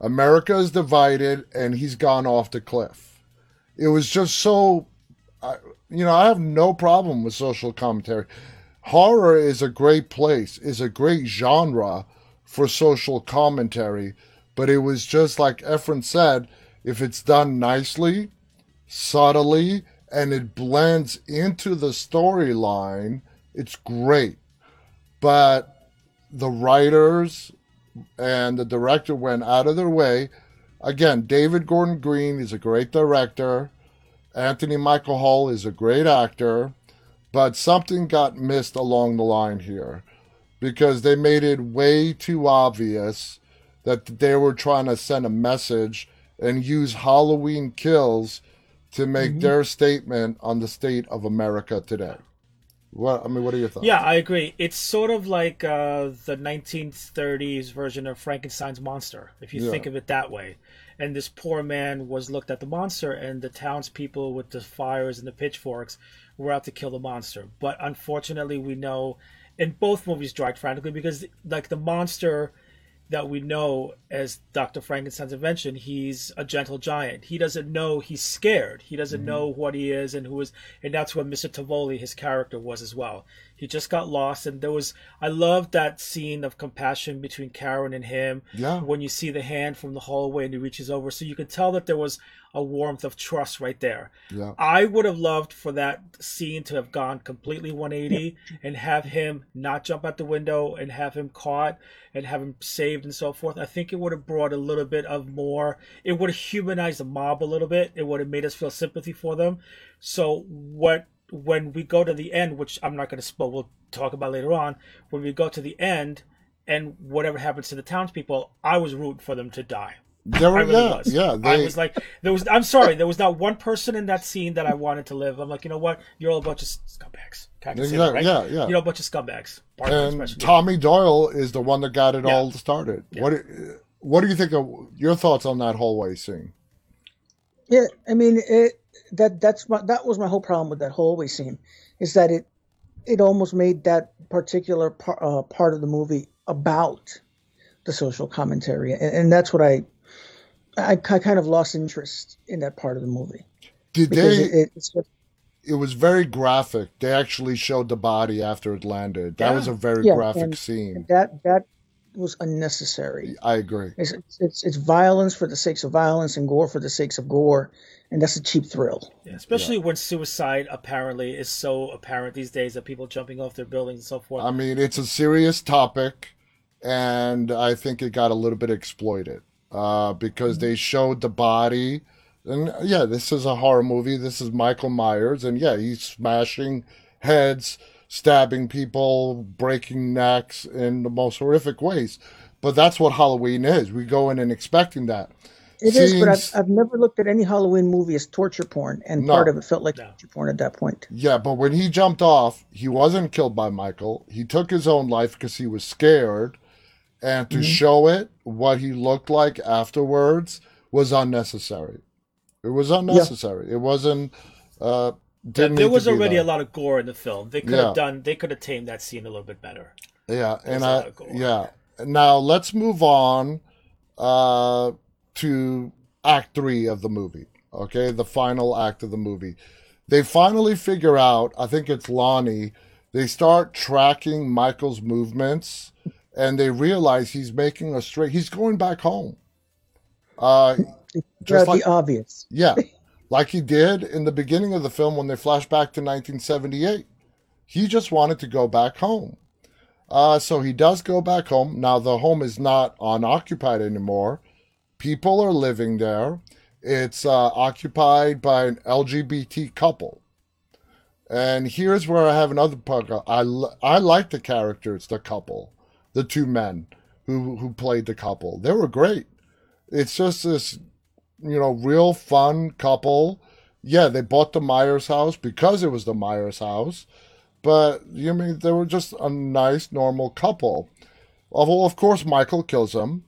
America is divided, and he's gone off the cliff. It was just so, I you know, I have no problem with social commentary. Horror is a great place, is a great genre for social commentary, but it was just like Efren said, if it's done nicely, subtly, and it blends into the storyline, it's great. But the writers and the director went out of their way. Again, David Gordon Green is a great director. Anthony Michael Hall is a great actor, but something got missed along the line here because they made it way too obvious that they were trying to send a message and use Halloween kills to make mm-hmm. their statement on the state of America today. What I mean, what are your thoughts? Yeah, I agree. It's sort of like uh, the 1930s version of Frankenstein's monster, if you Yeah. think of it that way. And this poor man was looked at the monster, and the townspeople with the fires and the pitchforks were out to kill the monster. But unfortunately, we know in both movies, Dried Frantically, because like the monster that we know as Dr. Frankenstein's invention, he's a gentle giant. He doesn't know he's scared. He doesn't mm-hmm. know what he is and who is, and that's what Mr. Tivoli, his character, was as well. He just got lost, and there was. I loved that scene of compassion between Karen and him. Yeah. When you see the hand from the hallway and he reaches over, so you can tell that there was a warmth of trust right there. Yeah. I would have loved for that scene to have gone completely 180 and have him not jump out the window and have him caught and have him saved and so forth. I think it would have brought a little bit of more, it would have humanized the mob a little bit. It would have made us feel sympathy for them. So, what when we go to the end, which I'm not going to spoil, we'll talk about later on, when we go to the end and whatever happens to the townspeople, I was rooting for them to die. There were, really yeah, was. yeah. I was like, there was. I'm sorry, there was not one person in that scene that I wanted to live. I'm like, you know what? You're all a bunch of scumbags. Can I say that, Exactly, right? yeah, yeah. You're a bunch of scumbags. And. Tommy Doyle is the one that got it Yeah. all started. What do- What do you think of your thoughts on that hallway scene? Yeah, I mean, it, that that's my that was my whole problem with that hallway scene, is that it it almost made that particular par, uh, part of the movie about the social commentary, and, and that's what I, I I kind of lost interest in that part of the movie Did they? it, it, it was very graphic. They actually showed the body after it landed. That Yeah. was a very Yeah, graphic scene. that that was unnecessary. I agree. It's, it's it's violence for the sakes of violence and gore for the sakes of gore, and that's a cheap thrill. Yeah, especially when suicide apparently is so apparent these days that people jumping off their buildings and so forth. I mean, it's a serious topic, and I think it got a little bit exploited uh, because they showed the body. And yeah, this is a horror movie. This is Michael Myers, and yeah, he's smashing heads, stabbing people, breaking necks in the most horrific ways. But that's what Halloween is. We go in and expecting that. It is, but I've, I've never looked at any Halloween movie as torture porn, and No. part of it felt like No. torture porn at that point. Yeah, but when he jumped off, he wasn't killed by Michael. He took his own life because he was scared. And to show it, what he looked like afterwards was unnecessary. It was unnecessary. It wasn't. Uh, didn't there was already there. a lot of gore in the film. They could Yeah. have done. They could have tamed that scene a little bit better. Yeah, and a lot I of gore. yeah. Now let's move on uh, to Act Three of the movie. Okay, the final act of the movie. They finally figure out. I think it's Lonnie. They start tracking Michael's movements, and they realize he's making a straight. He's going back home. Uh, just Just like the obvious. yeah, like he did in the beginning of the film when they flash back to 1978. He just wanted to go back home. Uh, so he does go back home. Now, the home is not unoccupied anymore. People are living there. It's uh, occupied by an LGBT couple. And here's where I have another part. I, I like the characters, the couple, the two men who, who played the couple. They were great. It's just this you know, real fun couple. Yeah, they bought the Myers house because it was the Myers house, but you mean they were just a nice, normal couple. Although, of course, Michael kills them,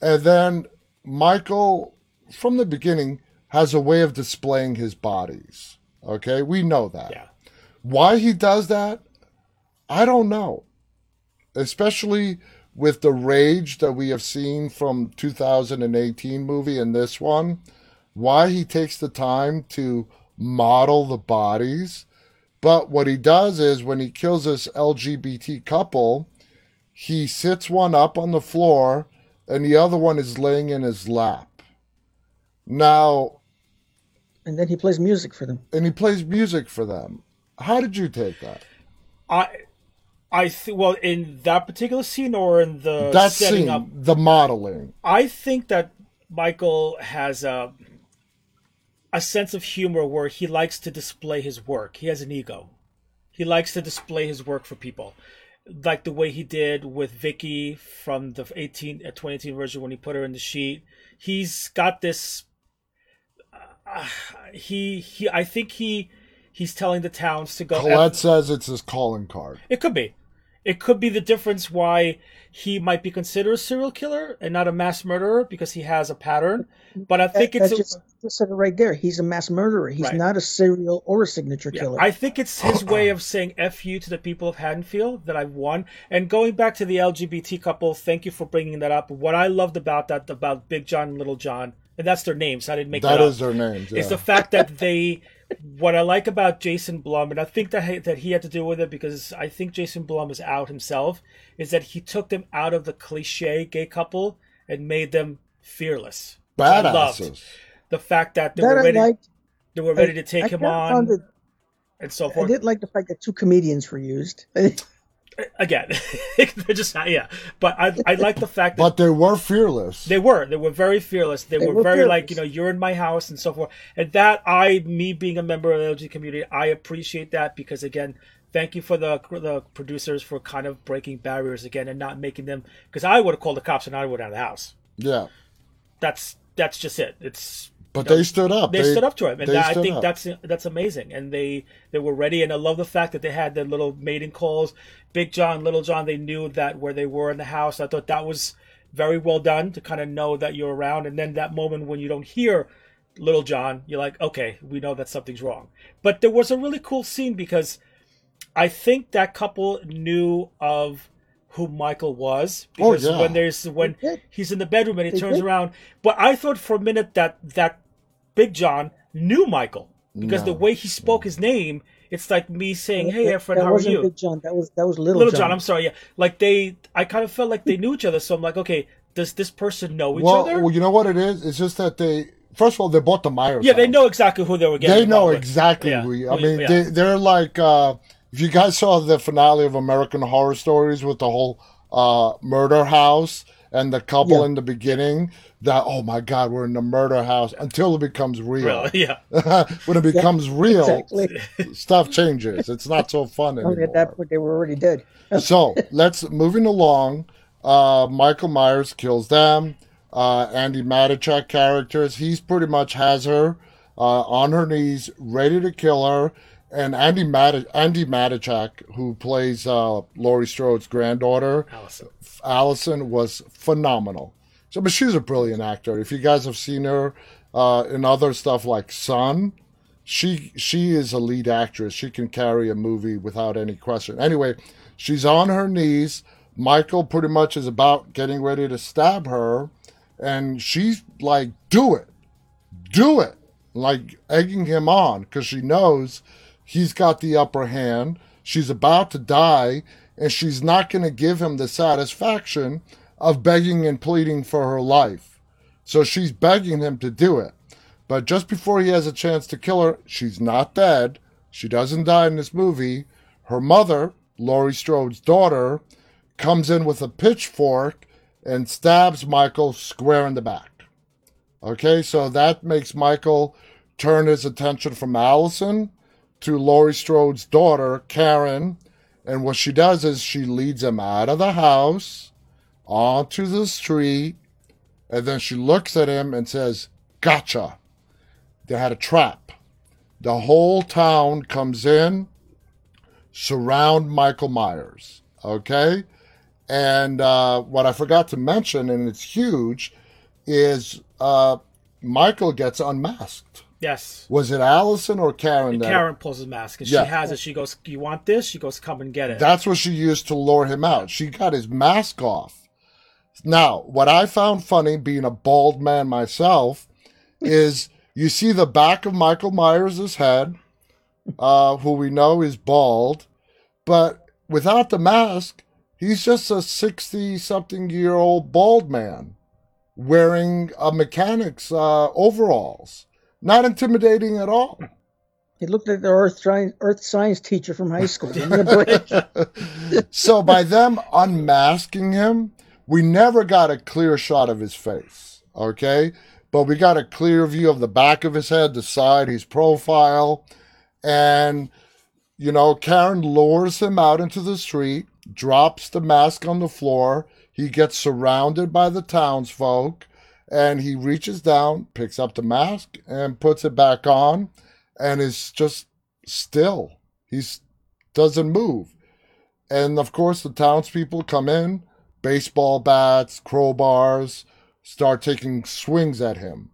and then Michael, from the beginning, has a way of displaying his bodies. Okay, we know that. Yeah. Why he does that, I don't know. Especially with the rage that we have seen from 2018 movie and this one, why he takes the time to model the bodies. But what he does is when he kills this LGBT couple, he sits one up on the floor and the other one is laying in his lap. Now, And then he plays music for them. and he plays music for them. How did you take that? I, I think. Well, in that particular scene or in the that setting scene, up, the modeling. I think that Michael has a a sense of humor where he likes to display his work. He has an ego. He likes to display his work for people, like the way he did with Vicky from the 18 uh, 2018 version when he put her in the sheet. He's got this. Uh, he he. I think he he's telling the towns to go. Colette says it's his calling card. It could be. It could be the difference why he might be considered a serial killer and not a mass murderer because he has a pattern. But I think That, it's that's a- just, just said it right there. He's a mass murderer. He's Right. not a serial or a signature yeah, killer. I think it's his way of saying "f you" to the people of Haddonfield that I've won. And going back to the LGBT couple, thank you for bringing that up. What I loved about that about Big John and Little John, and that's their names. I didn't make that, That up. their names. It's Yeah. the fact that they. What I like about Jason Blum, and I think that he, that he had to do with it because I think Jason Blum is out himself, is that he took them out of the cliche gay couple and made them fearless. I loved. Badasses. The fact that they that were ready, liked. they were ready to I take him on it- and so forth. I forth. did like the fact that two comedians were used. Again, they're just not, yeah. But I I like the fact that But they were fearless. They were. They were very fearless. They, They were, were very like, you know, you're in my house and so forth. And that I, me being a member of the LGBT community, I appreciate that because again, thank you for the the producers for kind of breaking barriers again and not making them because I would have called the cops and I would have out of the house. yeah. That's that's just it. It's But they stood up. they, stood up to him, and that, I think up. that's that's amazing. And they they were ready, and I love the fact that they had their little mating calls. Big John, Little John, they knew that where they were in the house. I thought that was very well done to kind of know that you're around, and then that moment when you don't hear Little John, you're like, okay, we know that something's wrong. But there was a really cool scene because I think that couple knew of who Michael was Oh, because yeah. when there's when he's in the bedroom and he They turns around. But I thought for a minute that that Big John knew Michael because the way he spoke his name, it's like me saying, "Hey, that, Efren, that how are wasn't you?" Big John. That was that was Little, Little John. I'm sorry. Yeah, like they, I kind of felt like they knew each other. So I'm like, okay, does this person know each Well, other? well, you know what it is? It's just that they first of all they bought the Myers. yeah, they know exactly who they were getting. They know with. exactly Yeah. who. He, I mean, yeah. they they're like uh, if you guys saw the finale of American Horror Stories with the whole uh, murder house and the couple Yeah. in the beginning. That oh my god, we're in the murder house until it becomes real. Really, yeah. when it becomes real, Exactly. stuff changes. It's not so fun anymore. at that point they were already dead. so let's moving along. Uh, Michael Myers kills them. Uh, Andi Matichak characters. He's pretty much has her uh, on her knees, ready to kill her. And Andi Mati- Andi Matichak, who plays uh, Laurie Strode's granddaughter, Allison. Allison was phenomenal. So, but she's a brilliant actor. If you guys have seen her uh, in other stuff like Son, she she is a lead actress. She can carry a movie without any question. Anyway, she's on her knees. Michael pretty much is about getting ready to stab her, and she's like, "Do it, do it!" Like egging him on because she knows he's got the upper hand. She's about to die, and she's not going to give him the satisfaction of begging and pleading for her life. So she's begging him to do it. But just before he has a chance to kill her, she's not dead. She doesn't die in this movie. Her mother, Laurie Strode's daughter, comes in with a pitchfork and stabs Michael square in the back. Okay, so that makes Michael turn his attention from Allison to Laurie Strode's daughter, Karen. And what she does is she leads him out of the house onto the street, and then she looks at him and says, Gotcha. They had a trap. The whole town comes in, surround Michael Myers. Okay? And uh, what I forgot to mention, and it's huge, is uh, Michael gets unmasked. Yes. Was it Allison or Karen? that- Karen pulls his mask and Yeah. she has it. She goes, "You want this?" She goes, "Come and get it." That's what she used to lure him out. She got his mask off. Now, what I found funny, being a bald man myself, is you see the back of Michael Myers' head, uh, who we know is bald, but without the mask, he's just a 60 something year old bald man wearing a mechanic's uh, overalls. Not intimidating at all. He looked like the earth science, earth science teacher from high school. Give me a break. so by them unmasking him, we never got a clear shot of his face. Okay, but we got a clear view of the back of his head, the side, his profile, and you know, Karen lures him out into the street, drops the mask on the floor. He gets surrounded by the townsfolk, and he reaches down, picks up the mask, and puts it back on, and is just still. He doesn't move. And of course, the townspeople come in, baseball bats, crowbars, start taking swings at him.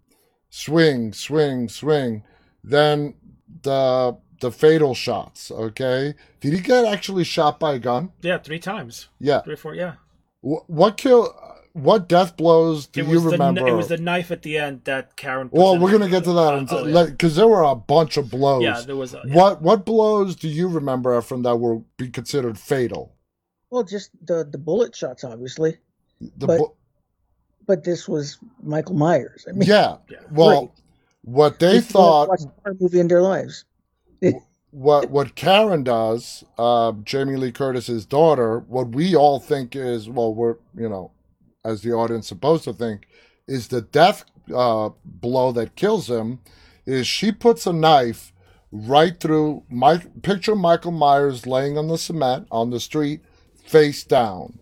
Swing, swing, swing. Then the the fatal shots. Okay, did he get actually shot by a gun? yeah, three times, Yeah. three or four. Yeah. Wh- What kill? What death blows do it you was the remember? it was the knife at the end that Karen. well, we're gonna get to that Uh, oh, because yeah. there were a bunch of blows. Yeah, there was. A, yeah. What what blows do you remember from that will be considered fatal? Well, just the the bullet shots, obviously. The But- bu- But this was Michael Myers. I mean, yeah. Yeah. Well, Right. what they people thought, a movie in their lives. what what Karen does, uh, Jamie Lee Curtis's daughter, what we all think is, well, we're you know, as the audience supposed to think, is the death uh, blow that kills him, is she puts a knife right through Mike. Picture Michael Myers laying on the cement on the street, face down.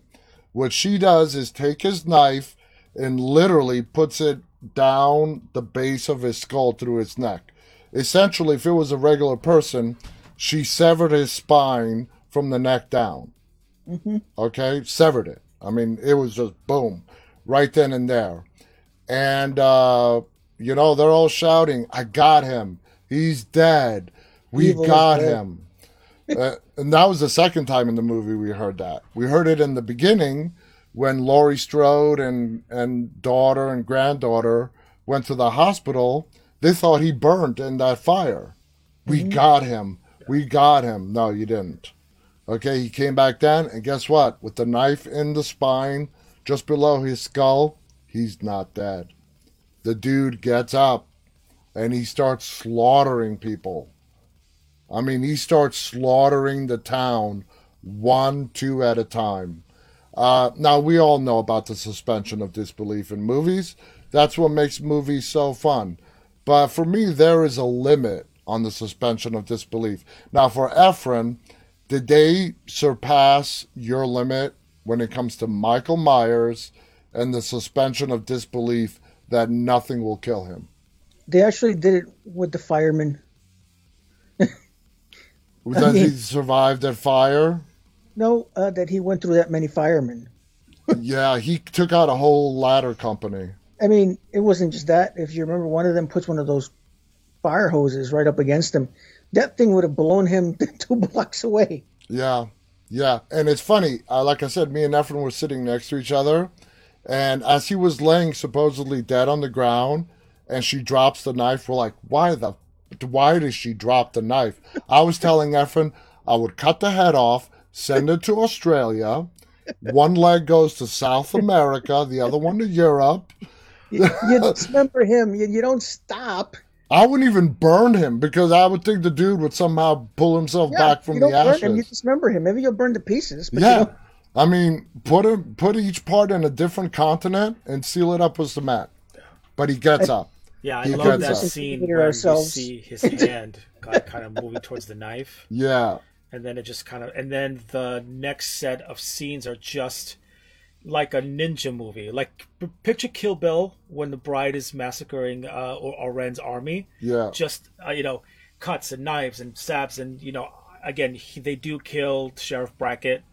What she does is take his knife and literally puts it down the base of his skull through his neck. Essentially, if it was a regular person, she severed his spine from the neck down. Okay, severed it. I mean, it was just boom, right then and there. And uh, You know, they're all shouting, "I got him! He's dead! We Evil got dead." him!" Uh, and that was the second time in the movie we heard that. We heard it in the beginning when Laurie Strode and and daughter and granddaughter went to the hospital. They thought he burned in that fire. We got him. We got him. No, you didn't. Okay, he came back then, and guess what? With the knife in the spine, just below his skull, he's not dead. The dude gets up and he starts slaughtering people. I mean, he starts slaughtering the town one, two at a time. Uh, now, we all know about the suspension of disbelief in movies. That's what makes movies so fun. But for me, there is a limit on the suspension of disbelief. Now, for Efren, did they surpass your limit when it comes to Michael Myers and the suspension of disbelief that nothing will kill him? They actually did it with the fireman. That he survived that fire? No, uh, that he went through that many firemen. Yeah, he took out a whole ladder company. I mean, it wasn't just that. If you remember, one of them puts one of those fire hoses right up against him. That thing would have blown him two blocks away. Yeah, yeah. And it's funny. Uh, like I said, me and Efren were sitting next to each other. And as he was laying supposedly dead on the ground, and she drops the knife, we're like, why the, why did she drop the knife? I was telling Efren I would cut the head off, send it to Australia. One leg goes to South America, the other one to Europe. You, you dismember him. You, you don't stop. I wouldn't even burn him because I would think the dude would somehow pull himself Yeah, back from you the don't burn ashes. him. You dismember him. Maybe you'll burn to pieces. But Yeah. I mean, put him, put each part in a different continent and seal it up with cement. But he gets up. Yeah, I He love that up. scene Consider where ourselves. you see his hand kind kind of moving towards the knife, Yeah, and then it just kind of, and then the next set of scenes are just like a ninja movie. Like p- picture Kill Bill when the bride is massacring uh, or O-Ren's army. yeah, Just uh, you know, cuts and knives and stabs, and you know, again, he, they do kill Sheriff Brackett.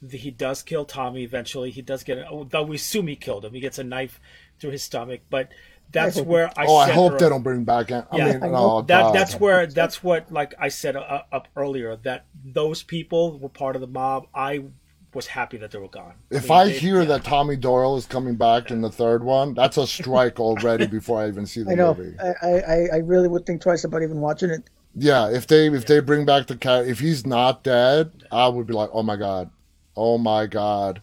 The- He does kill Tommy eventually. He does get. A, though we assume he killed him. He gets a knife through his stomach, but. That's hope- where I oh, I hope ear- they don't bring back. I Yeah, mean, I oh, hope that God. that's where that's what like I said uh, up earlier that those people were part of the mob. I was happy that they were gone. If mean, I they- hear that Tommy Doyle is coming back in the third one, that's a strike already before I even see the I know. movie. I, I, I really would think twice about even watching it. Yeah, if they if they bring back the cat, if he's not dead, I would be like, oh my god, oh my god.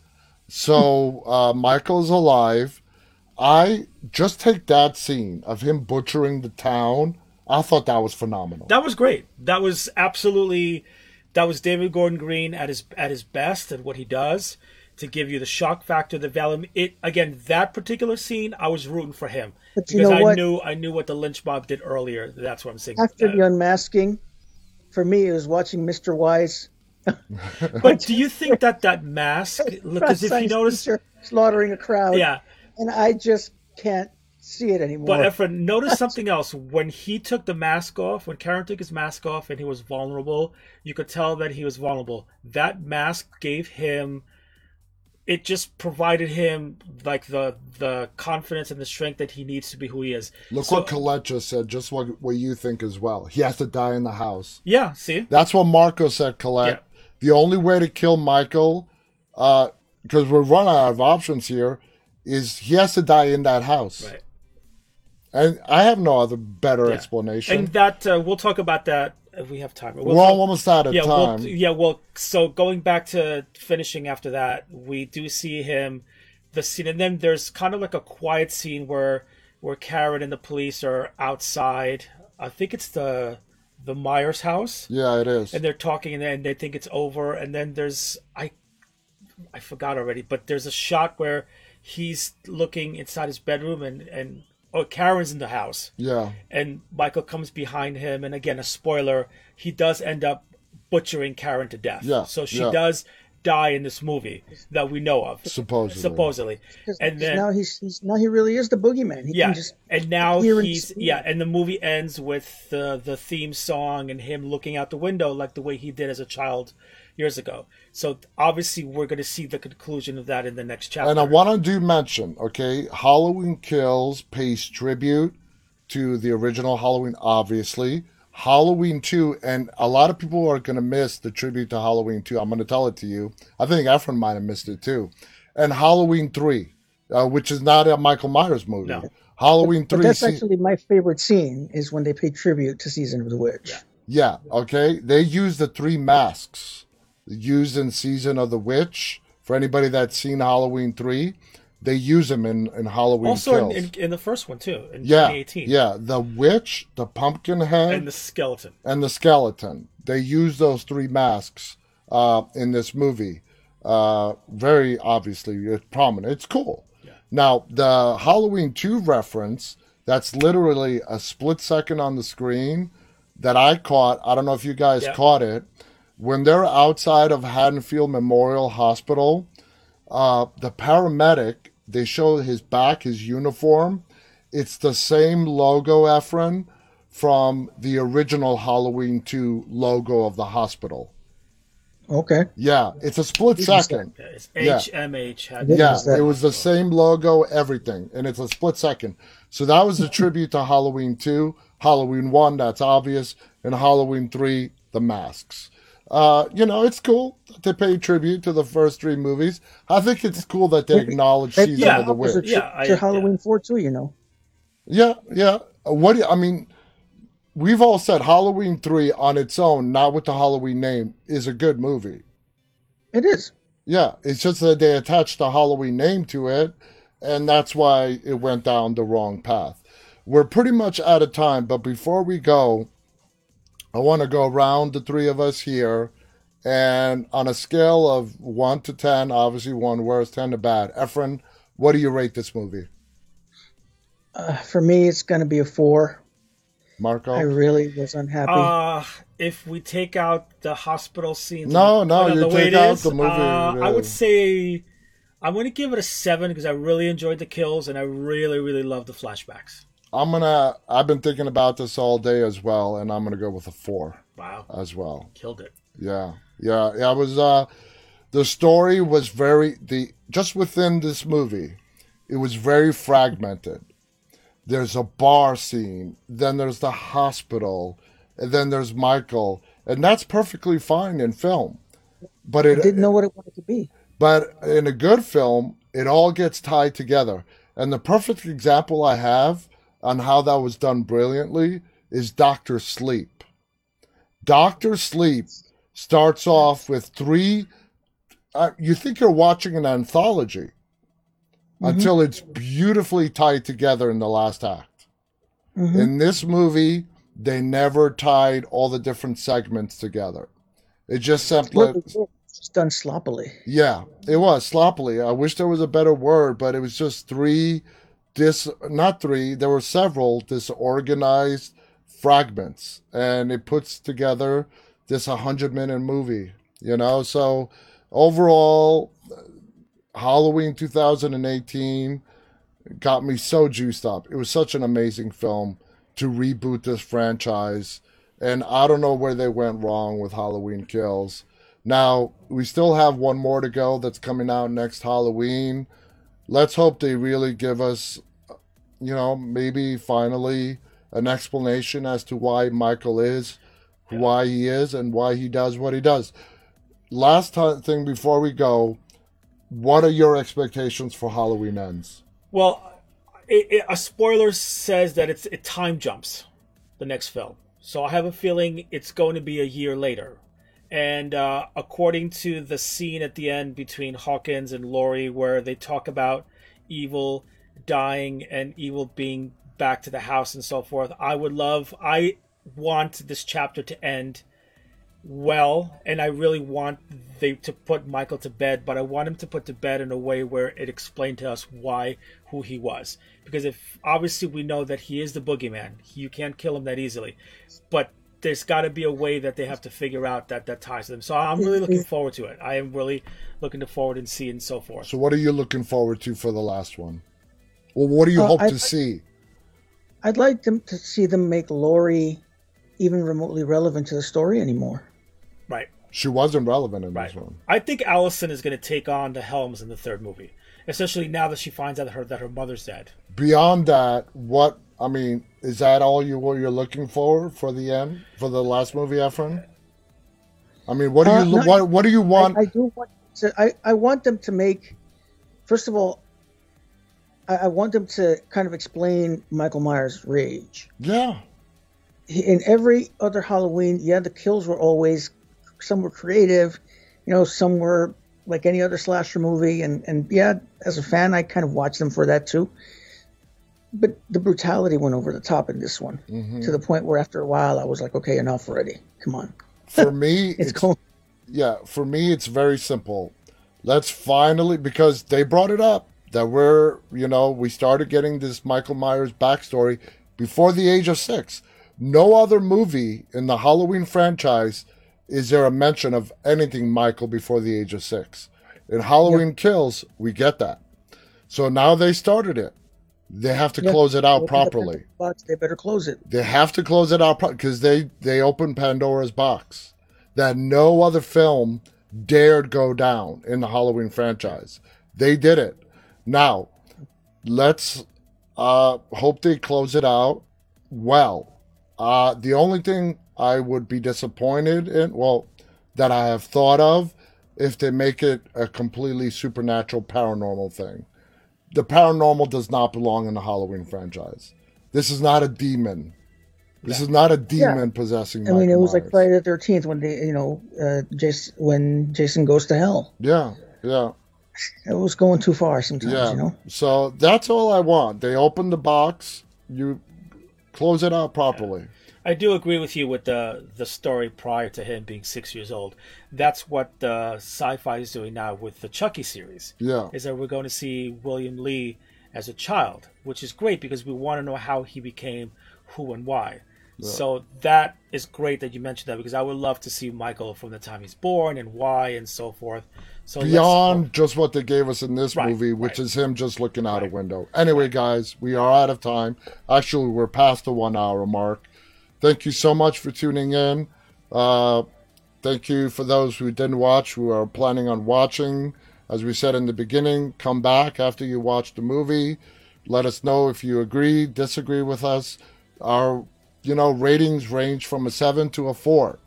So uh, Michael's alive. I just take that scene of him butchering the town. I thought that was phenomenal. that was great. That was absolutely that was David Gordon Green at his at his best at what he does to give you the shock factor, the value. It again that particular scene, I was rooting for him But you because know I what? knew I knew what the lynch mob did earlier. That's what I'm saying. After Uh, the unmasking, for me, it was watching Mr. Wise. but do you think that that mask? Because if you science notice, teacher slaughtering a crowd. yeah. And I just can't see it anymore. But Efren, notice something else. When he took the mask off, when Karen took his mask off and he was vulnerable, you could tell that he was vulnerable. That mask gave him it just provided him like the the confidence and the strength that he needs to be who he is. Look So- what Colette just said, just what, what you think as well. He has to die in the house. Yeah, see? That's what Marco said, Colette. The only way to kill Michael, uh, because we're running out of options here, is he has to die in that house. Right. And I have no other better Yeah. explanation. And that uh, we'll talk about that if we have time. We'll we're almost out of yeah, time. Well, yeah, well, so going back to finishing after that, we do see him the scene, and then there's kind of like a quiet scene where where Karen and the police are outside. I think it's the the Myers house, yeah, it is. and they're talking, and then they think it's over, and then there's I I forgot already, but there's a shot where he's looking inside his bedroom, and and oh, Karen's in the house yeah, and Michael comes behind him, and again, a spoiler, he does end up butchering Karen to death. Yeah, So she yeah. does die in this movie that we know of, supposedly. supposedly. 'Cause- And 'cause then now he's, he's now he really is the boogeyman. He yeah, can just and now hear and he's yeah, and the movie ends with the the theme song and him looking out the window like the way he did as a child years ago. So obviously, we're going to see the conclusion of that in the next chapter. And I want to do mention, okay, Halloween Kills pays tribute to the original Halloween, obviously. Halloween 2, and a lot of people are going to miss the tribute to Halloween 2. I'm going to tell it to you. I think Efren might have missed it too. And Halloween 3, uh, which is not a Michael Myers movie. No. Halloween But 3. that's se- actually my favorite scene is when they pay tribute to Season of the Witch. Yeah, okay. They use the three masks used in Season of the Witch. For anybody that's seen Halloween 3, they use them in, in Halloween Also in, in, in the first one too, in yeah, 2018. yeah. The witch, the pumpkin head, And the skeleton. and the skeleton. They use those three masks uh, in this movie. Uh, very obviously, it's prominent. It's cool. Now, the Halloween 2 reference, that's literally a split second on the screen that I caught. I don't know if you guys Yeah. caught it. When they're outside of Haddonfield Memorial Hospital, uh, the paramedic, they show his back, his uniform. It's the same logo, Efren, from the original Halloween 2 logo of the hospital. Okay. Yeah, it's a split second. It's HMH. Had Yeah, it was the same logo, everything, and it's a split second. So that was a tribute to Halloween 2, Halloween 1, that's obvious, and Halloween 3, the masks. Uh, you know, it's cool that they pay tribute to the first three movies. I think it's cool that they acknowledge That- Season yeah, of the was a Witch. Yeah, tri- I- to Halloween 4 too, you know. Yeah, yeah. What do you, I mean, we've all said Halloween 3 on its own, not with the Halloween name, is a good movie. It is. Yeah, it's just that they attached the Halloween name to it, and that's why it went down the wrong path. We're pretty much out of time, but before we go, I want to go around the three of us here, and on a scale of 1 to 10, obviously 1 worst, 10 to bad. Efren, what do you rate this movie? Uh, for me, it's going to be a 4. Marco? I really was unhappy. Uh, if we take out the hospital scenes, No, and no, you the way take out is, the movie, Uh, yeah. I would say I'm going to give it a seven because I really enjoyed the kills and I really, really love the flashbacks. I'm gonna. I've been thinking about this all day as well, and I'm gonna go with a four Wow, as well. killed it. Yeah, yeah, yeah. It was. Uh, the story was very the just within this movie, it was very fragmented. There's a bar scene, then there's the hospital, and then there's Michael, and that's perfectly fine in film. But it Didn't know what it wanted to be. but in a good film, it all gets tied together. And the perfect example I have on how that was done brilliantly is Doctor Sleep. Doctor Sleep starts off with three. Uh, you think you're watching an anthology until it's beautifully tied together in the last act. Mhm. In this movie, they never tied all the different segments together. It just simply it's just done sloppily. yeah, it was sloppily. I wish there was a better word, but it was just three dis not three, there were several disorganized fragments and it puts together this 100 minute movie, you know? So overall Halloween 2018 got me so juiced up. It was such an amazing film to reboot this franchise. And I don't know where they went wrong with Halloween Kills. Now, we still have one more to go that's coming out next Halloween. Let's hope they really give us, you know, maybe finally an explanation as to why Michael is why he is and why he does what he does. Last ti- thing before we go, what are your expectations for Halloween Ends? Well, it, it, a spoiler says that it's it time jumps the next film, so I have a feeling it's going to be a year later. And uh, according to the scene at the end between Hawkins and Laurie, where they talk about evil dying and evil being back to the house and so forth, I would love. I want this chapter to end well and i really want they to put michael to bed but i want him to put to bed in a way where it explained to us why who he was. Because if obviously we know that he is the boogeyman. You can't kill him that easily. But there's got to be a way that they have to figure out that that ties to them. So i'm really looking forward to it. I am really looking forward and see and so forth. So, what are you looking forward to for the last one? Well, what do you Uh, hope I- to see? I'd like them to see them make Laurie even remotely relevant to the story anymore. right She wasn't relevant in right this one. i think allison is going to take on the helms in the third movie especially now that she finds out that her that her mother's dead Beyond that, what I mean, is that all you what you're looking for for the end for the last movie, Efren? I mean, what do you Uh, no, what what do you want? I, I do want to. I, I want them to make. First of all, I, I want them to kind of explain Michael Myers' rage. yeah, He- In every other Halloween, yeah, the kills were always some were creative, you know, some were like any other slasher movie, and and yeah, as a fan, I kind of watched them for that too. But the brutality went over the top in this one, Mm-hmm. to the point where after a while, I was like, okay, enough already. Come on, for me, it's, it's cool. yeah, for me, it's very simple. Let's finally, because they brought it up that we're, you know, we started getting this Michael Myers backstory before the age of six. No other movie in the Halloween franchise is there a mention of anything Michael before the age of six. In Halloween Kills, we get that. So now they started it. They have to Yeah. close it out Open the properly. box, they better close it. They have to close it out because they they opened Pandora's box that no other film dared go down in the Halloween franchise. They did it. Now, let's uh, hope they close it out well. Uh, the only thing I would be disappointed in, well, that I have thought of, if they make it a completely supernatural paranormal thing. The paranormal does not belong in the Halloween franchise. This is not a demon. This is not a demon possessing. I mean, it was like Friday the Thirteenth when they, you know, uh, Jason when Jason goes to hell. Yeah, yeah, It was going too far sometimes, yeah. you know. So that's all I want. They open the box. You close it out properly. I do agree with you with the the story prior to him being six years old. That's what uh, Syfy is doing now with the Chucky series. Yeah, Is that we're going to see William Lee as a child, which is great because we want to know how he became who and why. So that is great that you mentioned that because I would love to see Michael from the time he's born and why and so forth. So beyond just what they gave us in this Right, movie, which right. is him just looking out a window. Anyway, guys, we are out of time. Actually, we're past the one hour mark. Thank you so much for tuning in. Uh, thank you for those who didn't watch, who are planning on watching. As we said in the beginning, come back after you watch the movie. Let us know if you agree, disagree with us. Our, you know, ratings range from a seven to a four.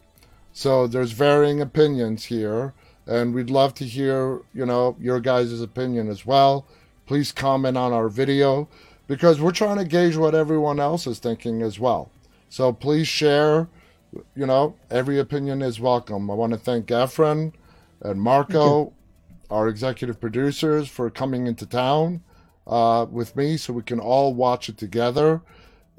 So there's varying opinions here, and we'd love to hear, you know, your guys' opinion as well. Please comment on our video because we're trying to gauge what everyone else is thinking as well. So please share, you know, every opinion is welcome. I want to thank Efren and Marco, our executive producers, for coming into town uh, with me so we can all watch it together.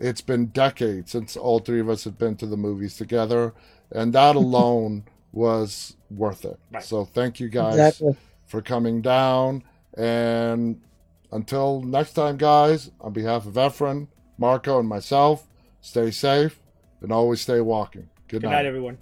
It's been decades since all three of us have been to the movies together, and that alone was worth it. Right. So thank you guys Exactly. for coming down. And until next time, guys, on behalf of Efren, Marco, and myself, stay safe and always stay walking. Good, Good night. night, everyone.